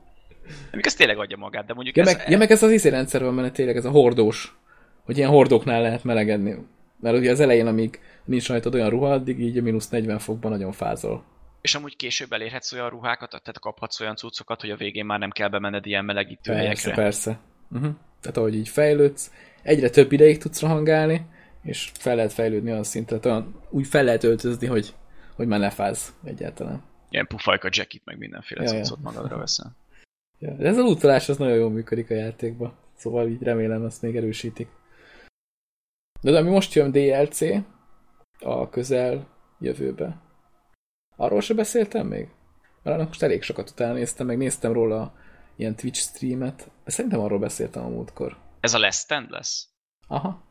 Még ez tényleg adja magát, de mondjuk ja, ez... Meg, ja, meg ez az izé van benne tényleg, ez a hordós, hogy ilyen hordóknál lehet melegedni. Mert ugye az elején, amíg nincs rajtad olyan ruha, addig így a mínusz 40 fokban nagyon fázol. És amúgy később elérhetsz olyan ruhákat, tehát kaphatsz olyan cuccokat, hogy a végén már nem kell bemenned ilyen melegítő persze, helyekre. Persze, uh-huh. Tehát ahogy így fejlődsz, egyre több ideig tudsz rohangálni, és fel lehet fejlődni olyan szintre, olyan úgy fel lehet öltözni, hogy, hogy már ne fáz egyáltalán. Ilyen pufajka jacket, meg mindenféle ja, cuccot ja. magadra veszel. Ja, ez a lootolás az nagyon jól működik a játékban, szóval így remélem azt még erősítik. De, de ami most jön DLC a közel jövőbe. Arról se beszéltem még? Mert annak most elég sokat utána néztem, meg néztem róla ilyen Twitch streamet. Szerintem arról beszéltem a múltkor. Ez a Last Stand lesz? Aha.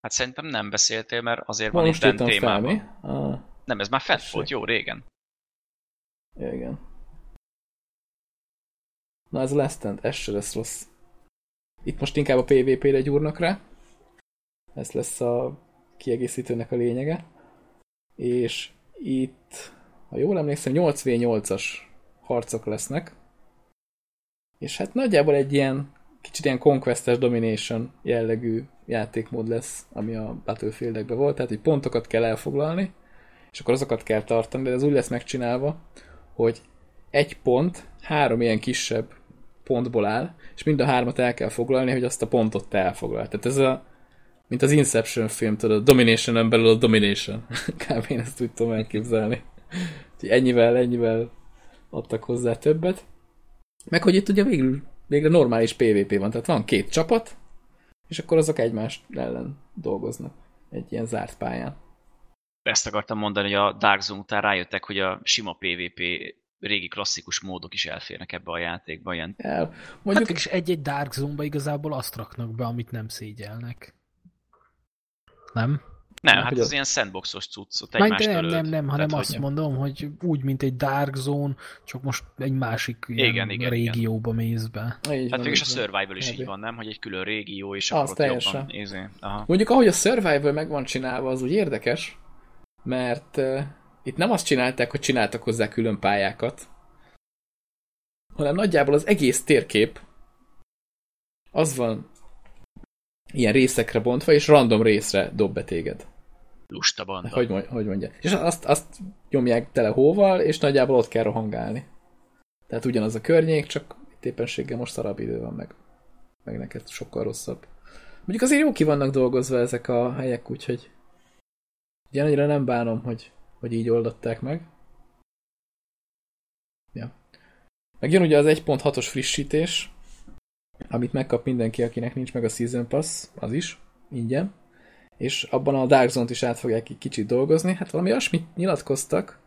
Hát szerintem nem beszéltél, mert azért van itt témában. Ah. Nem, ez már fett volt, jó régen. Igen. Na ez a Last Stand, ez se lesz rossz. Itt most inkább a PvP-re gyúrnak rá. Ez lesz a kiegészítőnek a lényege. És itt, ha jól emlékszem, 8v8-as harcok lesznek. És hát nagyjából egy ilyen kicsit ilyen Conquestes Domination jellegű játékmód lesz, ami a battlefield volt, tehát hogy pontokat kell elfoglalni, és akkor azokat kell tartani, de ez úgy lesz megcsinálva, hogy egy pont három ilyen kisebb pontból áll, és mind a hármat el kell foglalni, hogy azt a pontot te elfoglal. Tehát ez a, mint az Inception film, tudod, Domination belül a Domination. <laughs> Kb. én ezt úgy tudom elképzelni. Úgyhogy ennyivel, ennyivel adtak hozzá többet. Meg hogy itt ugye végül, végre normális PvP van, tehát van két csapat, és akkor azok egymást ellen dolgoznak egy ilyen zárt pályán. Ezt akartam mondani, hogy a Dark Zone után rájöttek, hogy a sima PvP régi klasszikus módok is elférnek ebbe a játékba. Ilyen. El. Mondjuk... Hát és egy-egy Dark Zone-ba igazából azt raknak be, amit nem szégyelnek. Nem? Nem, hát az ilyen sandboxos cuccot egymást nem, nem, nem, hanem Tehát, azt hogy... mondom, hogy úgy, mint egy Dark Zone, csak most egy másik igen, igen, régióba igen. mész be. Így hát végülis a Survival is így van, nem? Hogy egy külön régió, és akkor ott jobban nézi. Aha. Mondjuk ahogy a Survival meg van csinálva, az úgy érdekes, mert uh, itt nem azt csinálták, hogy csináltak hozzá külön pályákat, hanem nagyjából az egész térkép az van ilyen részekre bontva, és random részre dob be téged. Lusta banda. Hogy, hogy mondja. És azt, azt nyomják tele hóval, és nagyjából ott kell rohangálni. Tehát ugyanaz a környék, csak itt éppenséggel most szarabb idő van meg. Meg neked sokkal rosszabb. Mondjuk azért jó ki vannak dolgozva ezek a helyek, úgyhogy ugye annyira nem bánom, hogy, hogy így oldották meg. Ja. Meg jön ugye az 1.6-os frissítés, amit megkap mindenki, akinek nincs meg a Season Pass, az is, ingyen. És abban a Dark Zone-t is át fogják kicsit dolgozni. Hát valami olyasmit nyilatkoztak,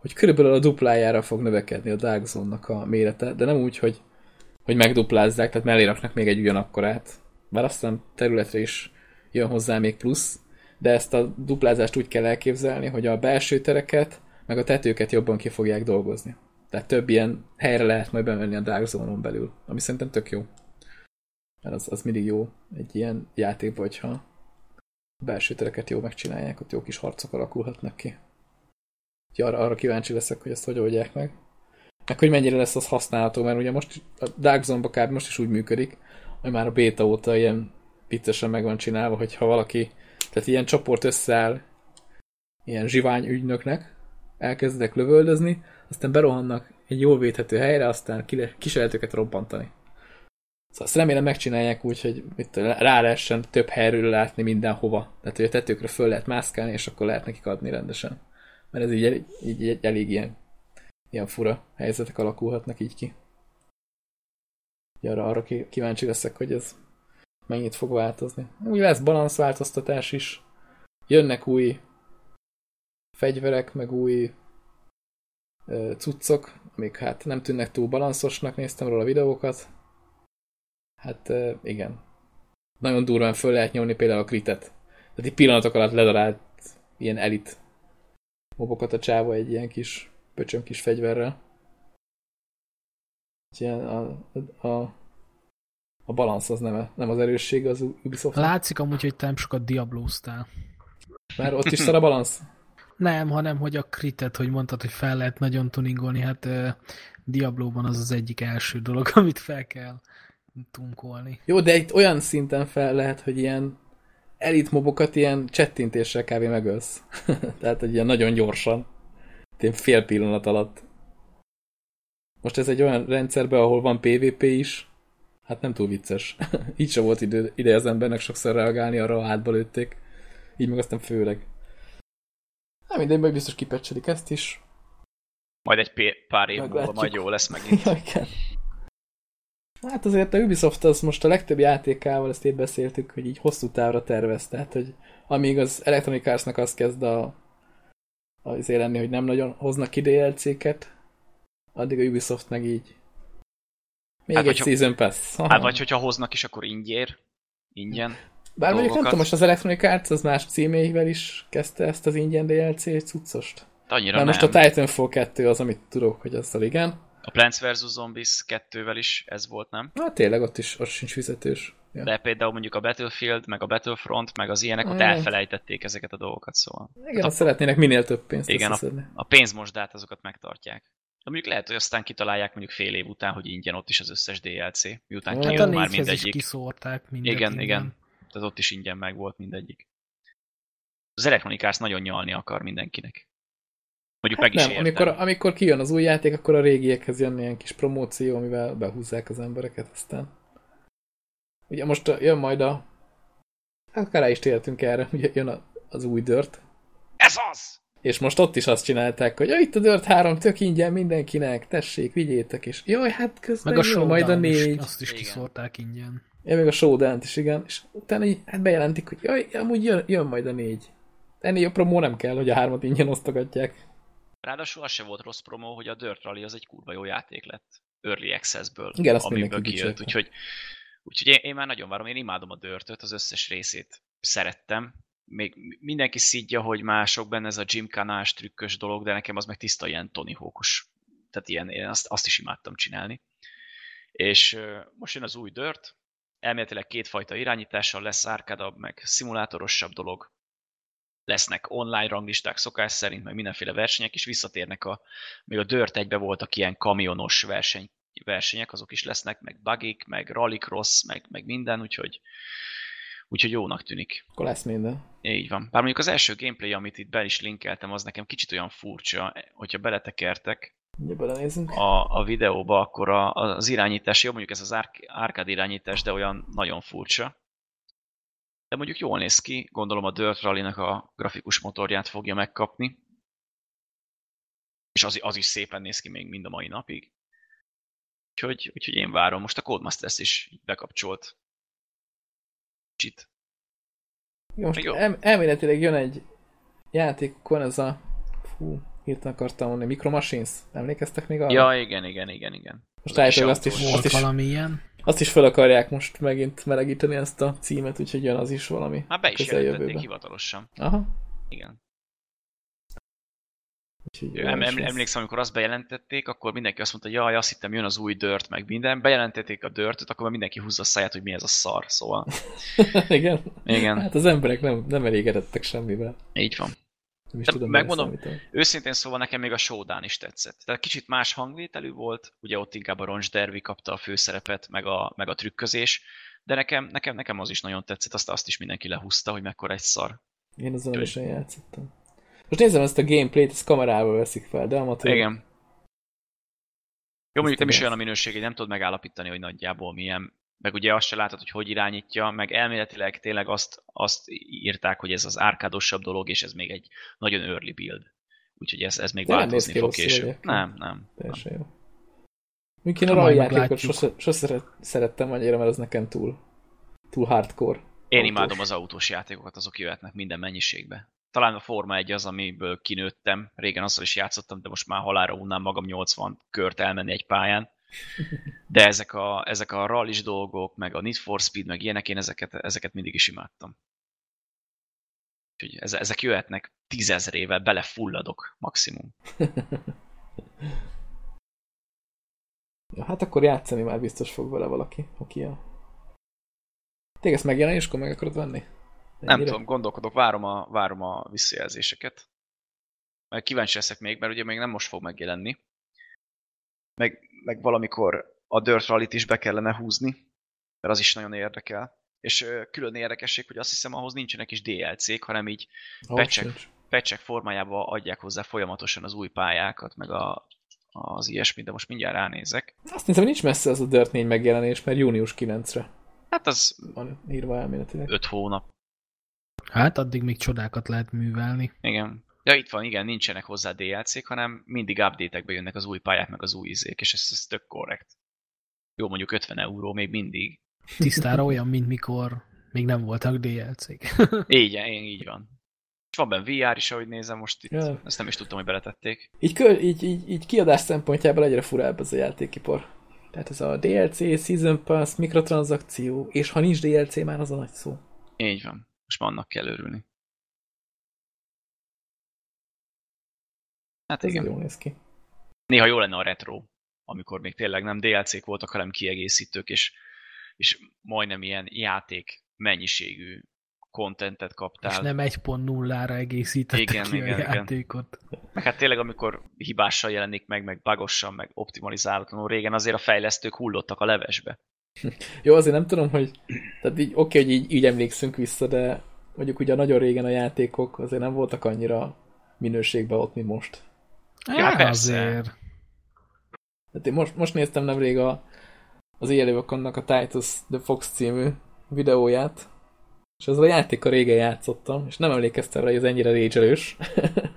hogy körülbelül a duplájára fog növekedni a Dark Zone-nak a mérete, de nem úgy, hogy, hogy megduplázzák, tehát mellé raknak még egy ugyanakkorát. Bár aztán területre is jön hozzá még plusz, de ezt a duplázást úgy kell elképzelni, hogy a belső tereket, meg a tetőket jobban ki fogják dolgozni. Tehát több ilyen helyre lehet majd bemenni a Dark Zone-on belül, ami szerintem tök jó. Mert az, az mindig jó egy ilyen játékban, hogyha a belső tereket jól megcsinálják, ott jó kis harcok alakulhatnak ki. Úgyhogy arra, arra kíváncsi leszek, hogy ezt hogy oldják meg. Meg hogy mennyire lesz az használható, mert ugye most a Dark Zone-ba kb. most is úgy működik, hogy már a beta óta ilyen viccesen meg van csinálva, hogyha valaki, tehát ilyen csoport összeáll ilyen zsivány ügynöknek, elkezdek lövöldözni, aztán berohannak egy jól védhető helyre, aztán ki őket robbantani. Szóval azt remélem megcsinálják úgy, hogy mit, rá lehessen több helyről látni mindenhova. Tehát, hogy a tetőkre föl lehet mászkálni, és akkor lehet nekik adni rendesen. Mert ez így, így, így elég ilyen, ilyen fura helyzetek alakulhatnak így ki. Arra, arra kíváncsi leszek, hogy ez mennyit fog változni. Úgy lesz balanszváltoztatás is. Jönnek új fegyverek, meg új ö, cuccok, amik hát nem tűnnek túl balanszosnak, néztem róla videókat. Hát ö, igen. Nagyon durván föl lehet nyomni például a kritet. Tehát egy pillanatok alatt ledarált ilyen elit mobokat a csáva egy ilyen kis pöcsöm kis fegyverrel. Ilyen a, a, a balansz az nem, nem az erősség az Ubisoft. Látszik amúgy, hogy te nem sokat diablóztál. Mert ott is szar a balansz? Nem, hanem hogy a kritet, hogy mondtad, hogy fel lehet nagyon tuningolni, hát uh, Diablóban az az egyik első dolog, <laughs> amit fel kell tunkolni. Jó, de itt olyan szinten fel lehet, hogy ilyen elit mobokat ilyen csettintéssel kb. megölsz. <laughs> Tehát, hogy ilyen nagyon gyorsan. Ilyen fél pillanat alatt. Most ez egy olyan rendszerben, ahol van PvP is, hát nem túl vicces. <laughs> Így sem volt idő, ide az embernek sokszor reagálni, arra hátba lőtték. Így meg aztán főleg. Nem mindegy, majd biztos kipecselik ezt is. Majd egy pár év múlva majd jó lesz megint. ja, <laughs> igen. Hát azért a Ubisoft az most a legtöbb játékával, ezt épp beszéltük, hogy így hosszú távra tervez, tehát hogy amíg az Electronic Arts-nak az kezd a, az lenni, hogy nem nagyon hoznak ki DLC-ket, addig a Ubisoft meg így még hát, egy Season Pass. Aha. Hát vagy hogyha hoznak is, akkor ingyér. Ingyen. Bár mondjuk nem tudom, most az Electronic Arts az más címéivel is kezdte ezt az ingyen DLC cuccost. Annyira Mert most a Titanfall 2 az, amit tudok, hogy azzal igen. A Plants vs. Zombies 2-vel is ez volt, nem? Hát tényleg, ott is ott sincs fizetős. Ja. De például mondjuk a Battlefield, meg a Battlefront, meg az ilyenek, ott elfelejtették ezeket a dolgokat, szóval. Igen, hát szeretnének minél több pénzt Igen, a, a pénzmosdát azokat megtartják. De mondjuk lehet, hogy aztán kitalálják mondjuk fél év után, hogy ingyen ott is az összes DLC, miután hát kijön már mindegyik. Is kiszórták mindegyik. Igen, igen tehát ott is ingyen meg volt mindegyik. Az Electronic Arts nagyon nyalni akar mindenkinek. Mondjuk hát meg nem, is értem. amikor, amikor kijön az új játék, akkor a régiekhez jön ilyen kis promóció, amivel behúzzák az embereket aztán. Ugye most jön majd a... Hát rá is tértünk erre, ugye jön a, az új dört. Ez az! És most ott is azt csinálták, hogy itt a Dirt 3 tök ingyen mindenkinek, tessék, vigyétek, és jaj, hát közben Meg a jön majd a négy. Is, azt is kiszórták ingyen. Ja, még a showdown is, igen. És utána így, hát bejelentik, hogy jaj, amúgy jön, jön majd a négy. Ennél a promó nem kell, hogy a hármat ingyen osztogatják. Ráadásul az se volt rossz promó, hogy a Dirt Rally az egy kurva jó játék lett. Early Access-ből, igen, azt amiből kijött. Úgyhogy, úgyhogy én, én, már nagyon várom, én imádom a Dirtöt, az összes részét szerettem. Még mindenki szidja, hogy mások benne ez a Jim Kanás trükkös dolog, de nekem az meg tiszta ilyen Tony Hawkos. Tehát ilyen, én azt, azt is imádtam csinálni. És most jön az új Dirt, elméletileg kétfajta irányítással lesz árkádabb, meg szimulátorosabb dolog. Lesznek online ranglisták szokás szerint, meg mindenféle versenyek, és visszatérnek a, még a Dirt egybe voltak ilyen kamionos verseny, versenyek, azok is lesznek, meg bugik, meg rallycross, meg, meg minden, úgyhogy, úgyhogy jónak tűnik. Akkor lesz minden. Így van. Bár mondjuk az első gameplay, amit itt be is linkeltem, az nekem kicsit olyan furcsa, hogyha beletekertek, a, a videóba, akkor a, az irányítás, jó mondjuk ez az árkád irányítás, de olyan nagyon furcsa. De mondjuk jól néz ki, gondolom a Dirt rally a grafikus motorját fogja megkapni. És az, az is szépen néz ki még mind a mai napig. Úgyhogy, úgyhogy én várom. Most a Codemasters is bekapcsolt. Kicsit. Jó, most jó. El, elméletileg jön egy játékon ez a fú, hirtelen akartam mondani, Micro Machines, emlékeztek még arra? Ja, igen, igen, igen, igen. Most állítólag azt is, volt azt is, valami ilyen. Azt is fel akarják most megint melegíteni ezt a címet, úgyhogy jön az is valami Már be is jelentették hivatalosan. Aha. Igen. Úgyhogy Em, jó, em, emlékszem, amikor azt bejelentették, akkor mindenki azt mondta, jaj, azt hittem jön az új dört, meg minden. Bejelentették a dörtöt, akkor már mindenki húzza a száját, hogy mi ez a szar, szóval. <laughs> Igen? Igen, Hát az emberek nem, nem elégedettek semmivel. így van. Nem is De tudom, megmondom. Őszintén szóval nekem még a Showdown is tetszett. Tehát kicsit más hangvételű volt, ugye ott inkább a Roncs Derby kapta a főszerepet, meg a, meg a trükközés, de nekem, nekem, nekem az is nagyon tetszett, azt, azt is mindenki lehúzta, hogy mekkora egy szar. Én azon nem is játszottam. Most nézem ezt a gameplayt, ezt kamerával veszik fel, de amatőr. Igen. Jó, mondjuk nem is olyan a minőség, hogy nem tudod megállapítani, hogy nagyjából milyen, meg ugye azt se látod, hogy hogy irányítja, meg elméletileg tényleg azt, azt írták, hogy ez az árkádosabb dolog, és ez még egy nagyon early build. Úgyhogy ez, ez még De változni fog később. Nem, nem. Teljesen jó. Mondjuk én a meglátjuk. sose, sose szeret, szerettem annyira, mert az nekem túl, túl hardcore. Én Autós. imádom az autós játékokat, azok jöhetnek minden mennyiségbe. Talán a Forma 1 az, amiből kinőttem. Régen azzal is játszottam, de most már halára unnám magam 80 kört elmenni egy pályán. De ezek a, ezek a rallis dolgok, meg a Need for Speed, meg ilyenek, én ezeket, ezeket mindig is imádtam. Úgyhogy eze- ezek jöhetnek tízezrével, belefulladok maximum. Ja, hát akkor játszani már biztos fog vele valaki, aki a... Téged ezt megjelenéskor meg akarod venni? Nem tudom, gondolkodok, várom a, várom a visszajelzéseket. Mert kíváncsi leszek még, mert ugye még nem most fog megjelenni. Meg, meg valamikor a Dirt Rally-t is be kellene húzni, mert az is nagyon érdekel. És külön érdekesség, hogy azt hiszem ahhoz nincsenek is DLC-k, hanem így pecsek, pecsek formájába adják hozzá folyamatosan az új pályákat, meg a, az ilyesmit, de most mindjárt ránézek. Azt hogy nincs messze az a Dirt 4 megjelenés, mert június 9-re Hát az van írva elméletileg. 5 hónap. Hát addig még csodákat lehet művelni. Igen. Ja, itt van, igen, nincsenek hozzá DLC-k, hanem mindig update-ekbe jönnek az új pályák, meg az új izék, és ez, ez tök korrekt. Jó, mondjuk 50 euró még mindig. Tisztára olyan, mint mikor még nem voltak DLC-k. <laughs> Így, így, így van. És van benne VR is, ahogy nézem most itt. Ja. Ezt nem is tudtam, hogy beletették. Így, így, így, így kiadás szempontjából egyre furább ez a játékipar. Tehát ez a DLC, Season Pass, mikrotranszakció, és ha nincs DLC, már az a nagy szó. Így van. Most már annak kell örülni. Hát Ez igen. jól néz ki. Néha jó lenne a retro, amikor még tényleg nem DLC-k voltak, hanem kiegészítők, és, és majdnem ilyen játék mennyiségű kontentet kaptál. És nem 1.0-ra egészítettek Igen, ki igen, a igen. játékot. Meg hát tényleg, amikor hibással jelenik meg, meg bagosan, meg optimalizálatlanul, régen azért a fejlesztők hullottak a levesbe. Jó, azért nem tudom, hogy... Tehát így oké, hogy így, így emlékszünk vissza, de mondjuk ugye nagyon régen a játékok azért nem voltak annyira minőségben ott, mint most. Ja, Hát persze. azért. Tehát én most, most néztem nemrég a, az Éjjelővakonnak a Titus The Fox című videóját, és ezzel a játékkal régen játszottam, és nem emlékeztem rá, hogy ez ennyire régyelős.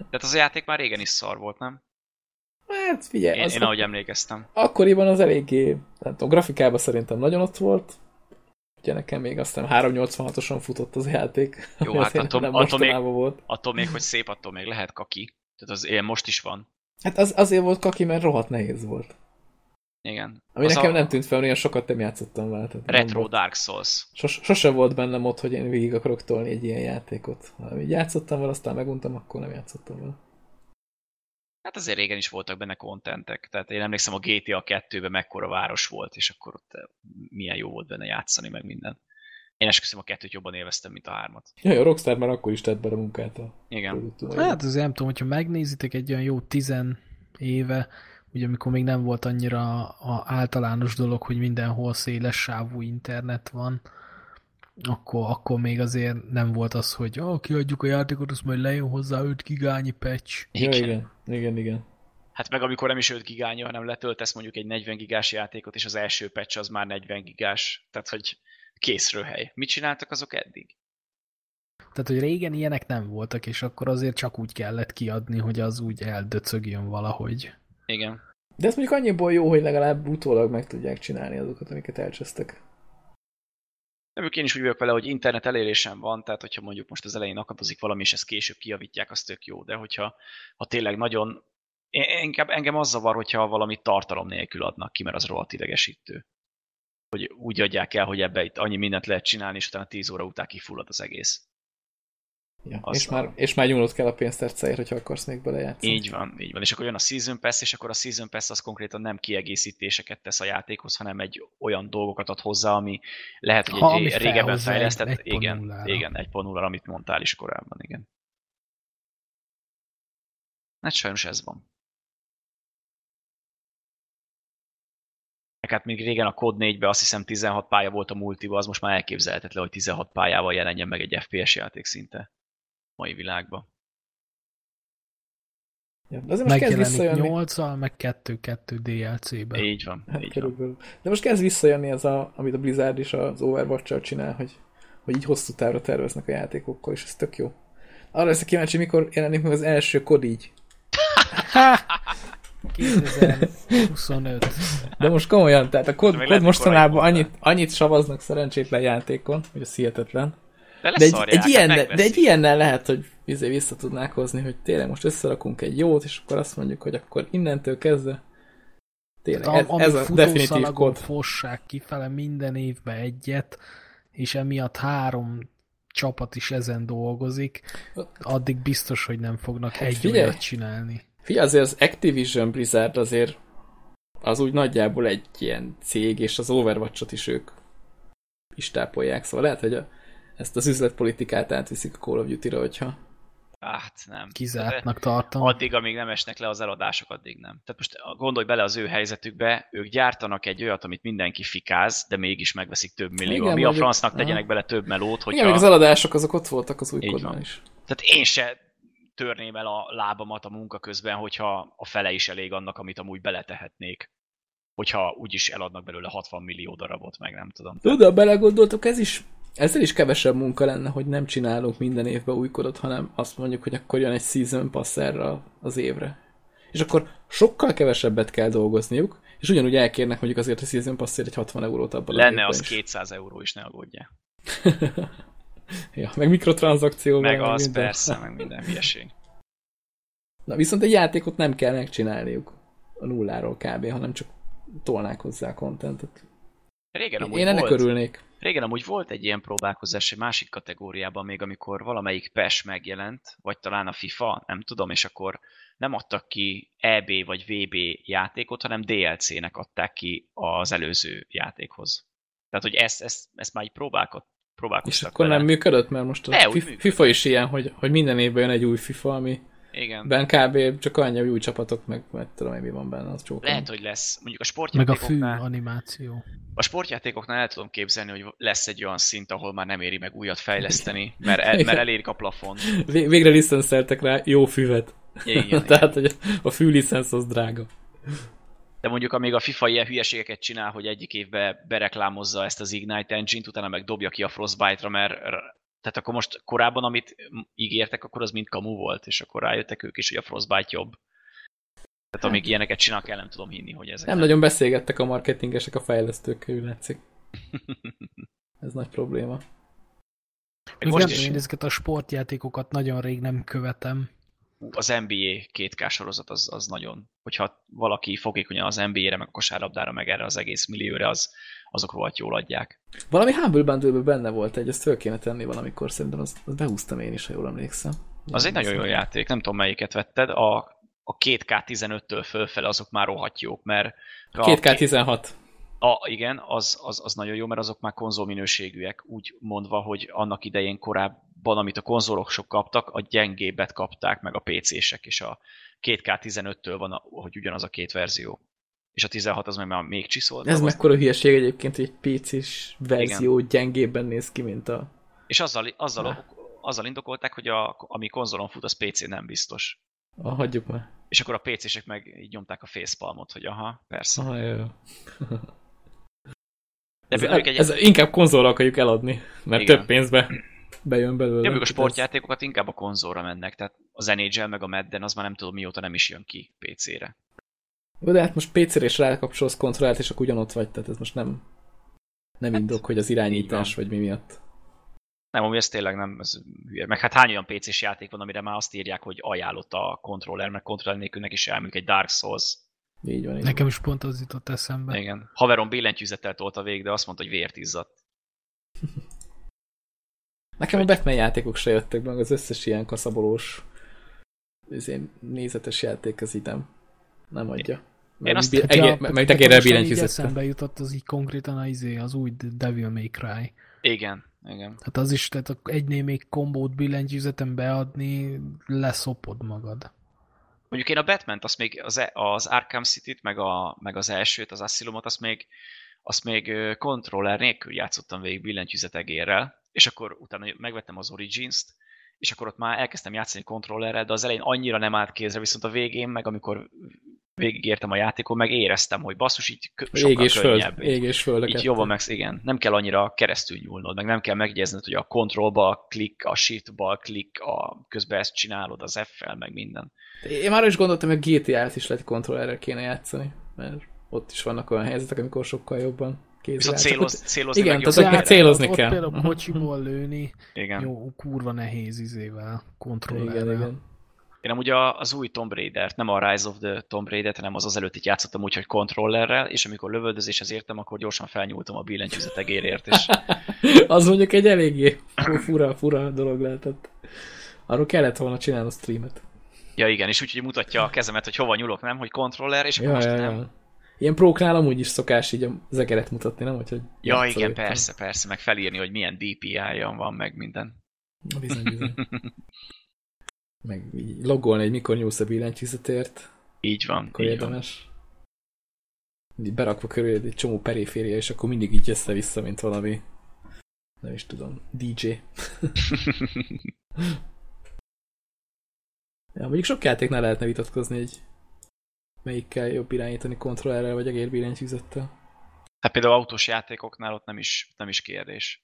Tehát az a játék már régen is szar volt, nem? Hát figyelj, Én, az én ahogy emlékeztem. akkoriban az eléggé, nem tudom, grafikában szerintem nagyon ott volt, ugye nekem még aztán 386-oson futott az játék. Jó, ami hát attól- nem attól még- volt. Attól még, hogy szép, attól még lehet kaki. Tehát az ilyen most is van. Hát az, azért volt kaki, mert rohadt nehéz volt. Igen. Ami az nekem a nem tűnt fel, olyan sokat nem játszottam vele. Retro volt- Dark Souls. Sos, sose volt bennem ott, hogy én végig akarok tolni egy ilyen játékot. Ha így játszottam vele, aztán meguntam, akkor nem játszottam vele. Hát azért régen is voltak benne kontentek. Tehát én emlékszem a GTA 2-ben mekkora város volt, és akkor ott eh, milyen jó volt benne játszani, meg minden. Én esküszöm a kettőt jobban élveztem, mint a hármat. Ja, a Rockstar már akkor is tett bele munkát a Igen. Hát azért nem tudom, hogyha megnézitek egy olyan jó tizen éve, ugye amikor még nem volt annyira a általános dolog, hogy mindenhol széles sávú internet van, akkor, akkor még azért nem volt az, hogy ah, kiadjuk a játékot, azt majd lejön hozzá 5 gigányi patch. Ja, Igen. igen, igen, igen. Hát meg amikor nem is 5 gigánya, hanem letöltesz mondjuk egy 40 gigás játékot, és az első patch az már 40 gigás. Tehát, hogy készről hely. Mit csináltak azok eddig? Tehát, hogy régen ilyenek nem voltak, és akkor azért csak úgy kellett kiadni, hogy az úgy eldöcögjön valahogy. Igen. De ez mondjuk annyiból jó, hogy legalább utólag meg tudják csinálni azokat, amiket elcsesztek. Nem, én is úgy vagyok vele, hogy internet elérésem van, tehát hogyha mondjuk most az elején akadozik valami, és ezt később kijavítják, az tök jó, de hogyha ha tényleg nagyon... Én, inkább engem az zavar, hogyha valami tartalom nélkül adnak ki, mert az rohadt idegesítő. hogy úgy adják el, hogy ebbe itt annyi mindent lehet csinálni, és utána 10 óra után kifullad az egész. Ja. És, már, és már nyúlnod kell a pénztárcáért, hogyha akarsz még belejátszani. Így van, így van. És akkor jön a Season Pass, és akkor a Season Pass az konkrétan nem kiegészítéseket tesz a játékhoz, hanem egy olyan dolgokat ad hozzá, ami lehet, hogy Ha, egy régebben felhozza egy- fejlesztett, 1.0-ra. igen, igen, egy ponulra, amit mondtál is korábban, igen. Hát sajnos ez van. Hát még régen a Code 4-be azt hiszem 16 pálya volt a multiba, az most már elképzelhetetlen, hogy 16 pályával jelenjen meg egy FPS játék szinte mai világban. Ja. De azért most kezd visszajönni. 8 meg 2-2 DLC-be. Így van, Hát így van. De most kezd visszajönni ez, a, amit a Blizzard is az overwatch csinál, hogy, hogy így hosszú távra terveznek a játékokkal, és ez tök jó. Arra leszek kíváncsi, mikor jelenik meg az első kod így. 2025. De most komolyan, tehát a kod, kod mostanában annyit, annyit savaznak szerencsétlen játékon, hogy ez hihetetlen. De, De egy, egy, ilyen, hát de egy ilyennel lehet, hogy izé vissza tudnák hozni, hogy tényleg most összerakunk egy jót, és akkor azt mondjuk, hogy akkor innentől kezdve tényleg ez, Am, ez a definitív kod. fossák kifele minden évben egyet, és emiatt három csapat is ezen dolgozik, addig biztos, hogy nem fognak Hát egy figyelj! olyat csinálni. Figyelj, azért az Activision Blizzard azért az úgy nagyjából egy ilyen cég, és az Overwatch-ot is ők is tápolják, szóval lehet, hogy a, ezt az üzletpolitikát átviszik a Call of Duty-ra, hogyha Hát nem. Kizártnak tartom. Addig, amíg nem esnek le az eladások, addig nem. Tehát most gondolj bele az ő helyzetükbe, ők gyártanak egy olyat, amit mindenki fikáz, de mégis megveszik több millió. Igen, Igen, Mi a francnak tegyenek bele több melót, Igen, még az hogyha... eladások azok ott voltak az új Így kodban van. is. Tehát én se törném el a lábamat a munka közben, hogyha a fele is elég annak, amit amúgy beletehetnék. Hogyha úgyis eladnak belőle 60 millió darabot, meg nem tudom. Tudod, ha belegondoltok, ez is, ezzel is kevesebb munka lenne, hogy nem csinálunk minden évben új kodot, hanem azt mondjuk, hogy akkor jön egy season pass erre az évre. És akkor sokkal kevesebbet kell dolgozniuk, és ugyanúgy elkérnek mondjuk azért a season passért egy 60 eurót abban Lenne az is. 200 euró is, ne aggódjál. <laughs> Ja, meg mikrotranszakcióval. Meg az minden. persze, meg <laughs> minden hülyeség. Na viszont egy játékot nem kell megcsinálniuk a nulláról kb., hanem csak tolnák hozzá a contentet. Régen amúgy Én ennek volt, örülnék. Régen amúgy volt egy ilyen próbálkozás egy másik kategóriában még, amikor valamelyik PES megjelent, vagy talán a FIFA, nem tudom, és akkor nem adtak ki EB vagy VB játékot, hanem DLC-nek adták ki az előző játékhoz. Tehát, hogy ezt, ezt, ezt már így próbálkod, És próbálkoztak akkor vele. nem működött, mert most a De, működött. FIFA is ilyen, hogy, hogy minden évben jön egy új FIFA, ami Igen. ben kb. csak annyi, hogy új csapatok, meg meg tudom én mi van benne, az csókolom. Lehet, hogy lesz. Mondjuk a Meg a fű sportjátékoknál, animáció. a sportjátékoknál el tudom képzelni, hogy lesz egy olyan szint, ahol már nem éri meg újat fejleszteni, <laughs> mert, el, mert elérik a plafon. Vég- Végre licenszeltek rá jó füvet. <laughs> Igen, Tehát, hogy a fű licensz az drága. De mondjuk amíg a FIFA ilyen hülyeségeket csinál, hogy egyik évben bereklámozza ezt az Ignite Engine-t, utána meg dobja ki a Frostbite-ra, mert tehát akkor most korábban, amit ígértek, akkor az mind kamu volt, és akkor rájöttek ők is, hogy a Frostbite jobb. Tehát amíg ilyeneket csinálnak, el nem tudom hinni, hogy ezek Nem nagyon beszélgettek a marketingesek a fejlesztőkkel, úgy látszik. <laughs> Ez nagy probléma. Meg Most is ezeket a sportjátékokat nagyon rég nem követem. az NBA 2K sorozat az, az nagyon, hogyha valaki fogékonyan az NBA-re, meg a kosárlabdára, meg erre az egész millióra, az, azok rohadt jól adják. Valami Humble bundle benne volt egy, ezt föl kéne tenni valamikor, szerintem azt, azt behúztam én is, ha jól emlékszem. Az egy nagyon jó játék, nem tudom melyiket vetted, a, a 2K15-től fölfele azok már rohadt jók, mert a, 2K16. A, igen, az, az, az nagyon jó, mert azok már konzolminőségűek, úgy mondva, hogy annak idején korábban, amit a konzolok sok kaptak, a gyengébbet kapták meg a PC-sek, és a 2K15-től van, hogy ugyanaz a két verzió. És a 16 az már még csiszolt. Ez mekkora hülyeség egyébként, hogy egy PC-s verzió Igen. gyengébben néz ki, mint a... És azzal, azzal, azzal indokolták, hogy a, ami konzolon fut, az PC nem biztos. Ah, hagyjuk már. És akkor a PC-sek meg így nyomták a facepalmot, hogy aha, persze. Aha, jó. De ez, egy... ez inkább konzolra akarjuk eladni, mert Igen. több pénzbe bejön belőle. De a sportjátékokat inkább a konzolra mennek, tehát az NHL meg a Madden az már nem tudom mióta nem is jön ki PC-re. Jó, de hát most PC-re is rákapcsolsz kontrollált, és akkor ugyanott vagy, tehát ez most nem, nem hát, indok, hogy az irányítás vagy mi miatt. Nem, ami ez tényleg nem, ez hülye. Meg hát hány olyan PC-s játék van, amire már azt írják, hogy ajánlott a kontroller, meg kontroller nélkül neki is elműk egy Dark Souls. Így van, így Nekem van. is pont az jutott eszembe. Igen. Haverom billentyűzettel tolta végig, de azt mondta, hogy vért izzadt. <laughs> Nekem a Batman játékok se jöttek meg, az összes ilyen kaszabolós nézetes játék az idem. Nem adja. Meg, azt- Hogyha- egér, meg eszembe jutott az így konkrétan az, izé, az új Devil May Cry. Igen, igen. Tehát az is, tehát egynél még kombót billentyűzeten beadni, leszopod magad. Mondjuk én a Batman-t, azt még az, e- az Arkham City-t, meg, a, meg az elsőt, az Asylumot, azt még, azt még kontroller nélkül játszottam végig billentyűzet egérrel, és akkor utána megvettem az Origins-t, és akkor ott már elkezdtem játszani kontrollerrel, de az elején annyira nem állt kézre, viszont a végén, meg amikor végigértem a játékon, meg éreztem, hogy basszus, így Ég sokkal föld. könnyebb. Ég és föld. a így jobban meg, igen, nem kell annyira keresztül nyúlnod, meg nem kell megjegyezned, hogy a kontrollba klik, a shiftba klik, a, közben ezt csinálod az F-fel, meg minden. Én már is gondoltam, hogy a GTA-t is lehet kontrollerrel kéne játszani, mert ott is vannak olyan helyzetek, amikor sokkal jobban kézzel Viszont céloz, célozni igen, meg tehát hogy kell. célozni ott kell. például Aha. kocsiból lőni, Igen. jó, kurva nehéz izével, Igen, kontrollerrel. igen. Én amúgy az új Tomb Raider-t, nem a Rise of the Tomb Raider-t, hanem az az előttit játszottam úgy, hogy kontrollerrel, és amikor lövöldözéshez értem, akkor gyorsan felnyúltam a billentyűzet egérért, és <laughs> Az mondjuk egy eléggé fura, fura dolog lehetett. Arról kellett volna csinálni a streamet. ja igen, és úgyhogy mutatja a kezemet, hogy hova nyúlok, nem, hogy kontroller, és akkor Ja, most ja, nem. ja. Ilyen próknál amúgy is szokás így az egeret mutatni, nem? Hogy, Ja, igen, persze, persze, meg felírni, hogy milyen DPI-ja van, meg minden. Bizony, bizony. <laughs> Meg logolni, hogy mikor nyúlsz a billentyűzetért, Így van, akkor így van. érdemes. Így berakva körül egy csomó periféria, és akkor mindig így össze-vissza, mint valami nem is tudom, DJ. <laughs> Ja, mondjuk sok játéknál lehetne vitatkozni, hogy melyikkel jobb irányítani kontrollerrel vagy egér billentyűzettel. Hát például autós játékoknál ott nem is, nem is kérdés.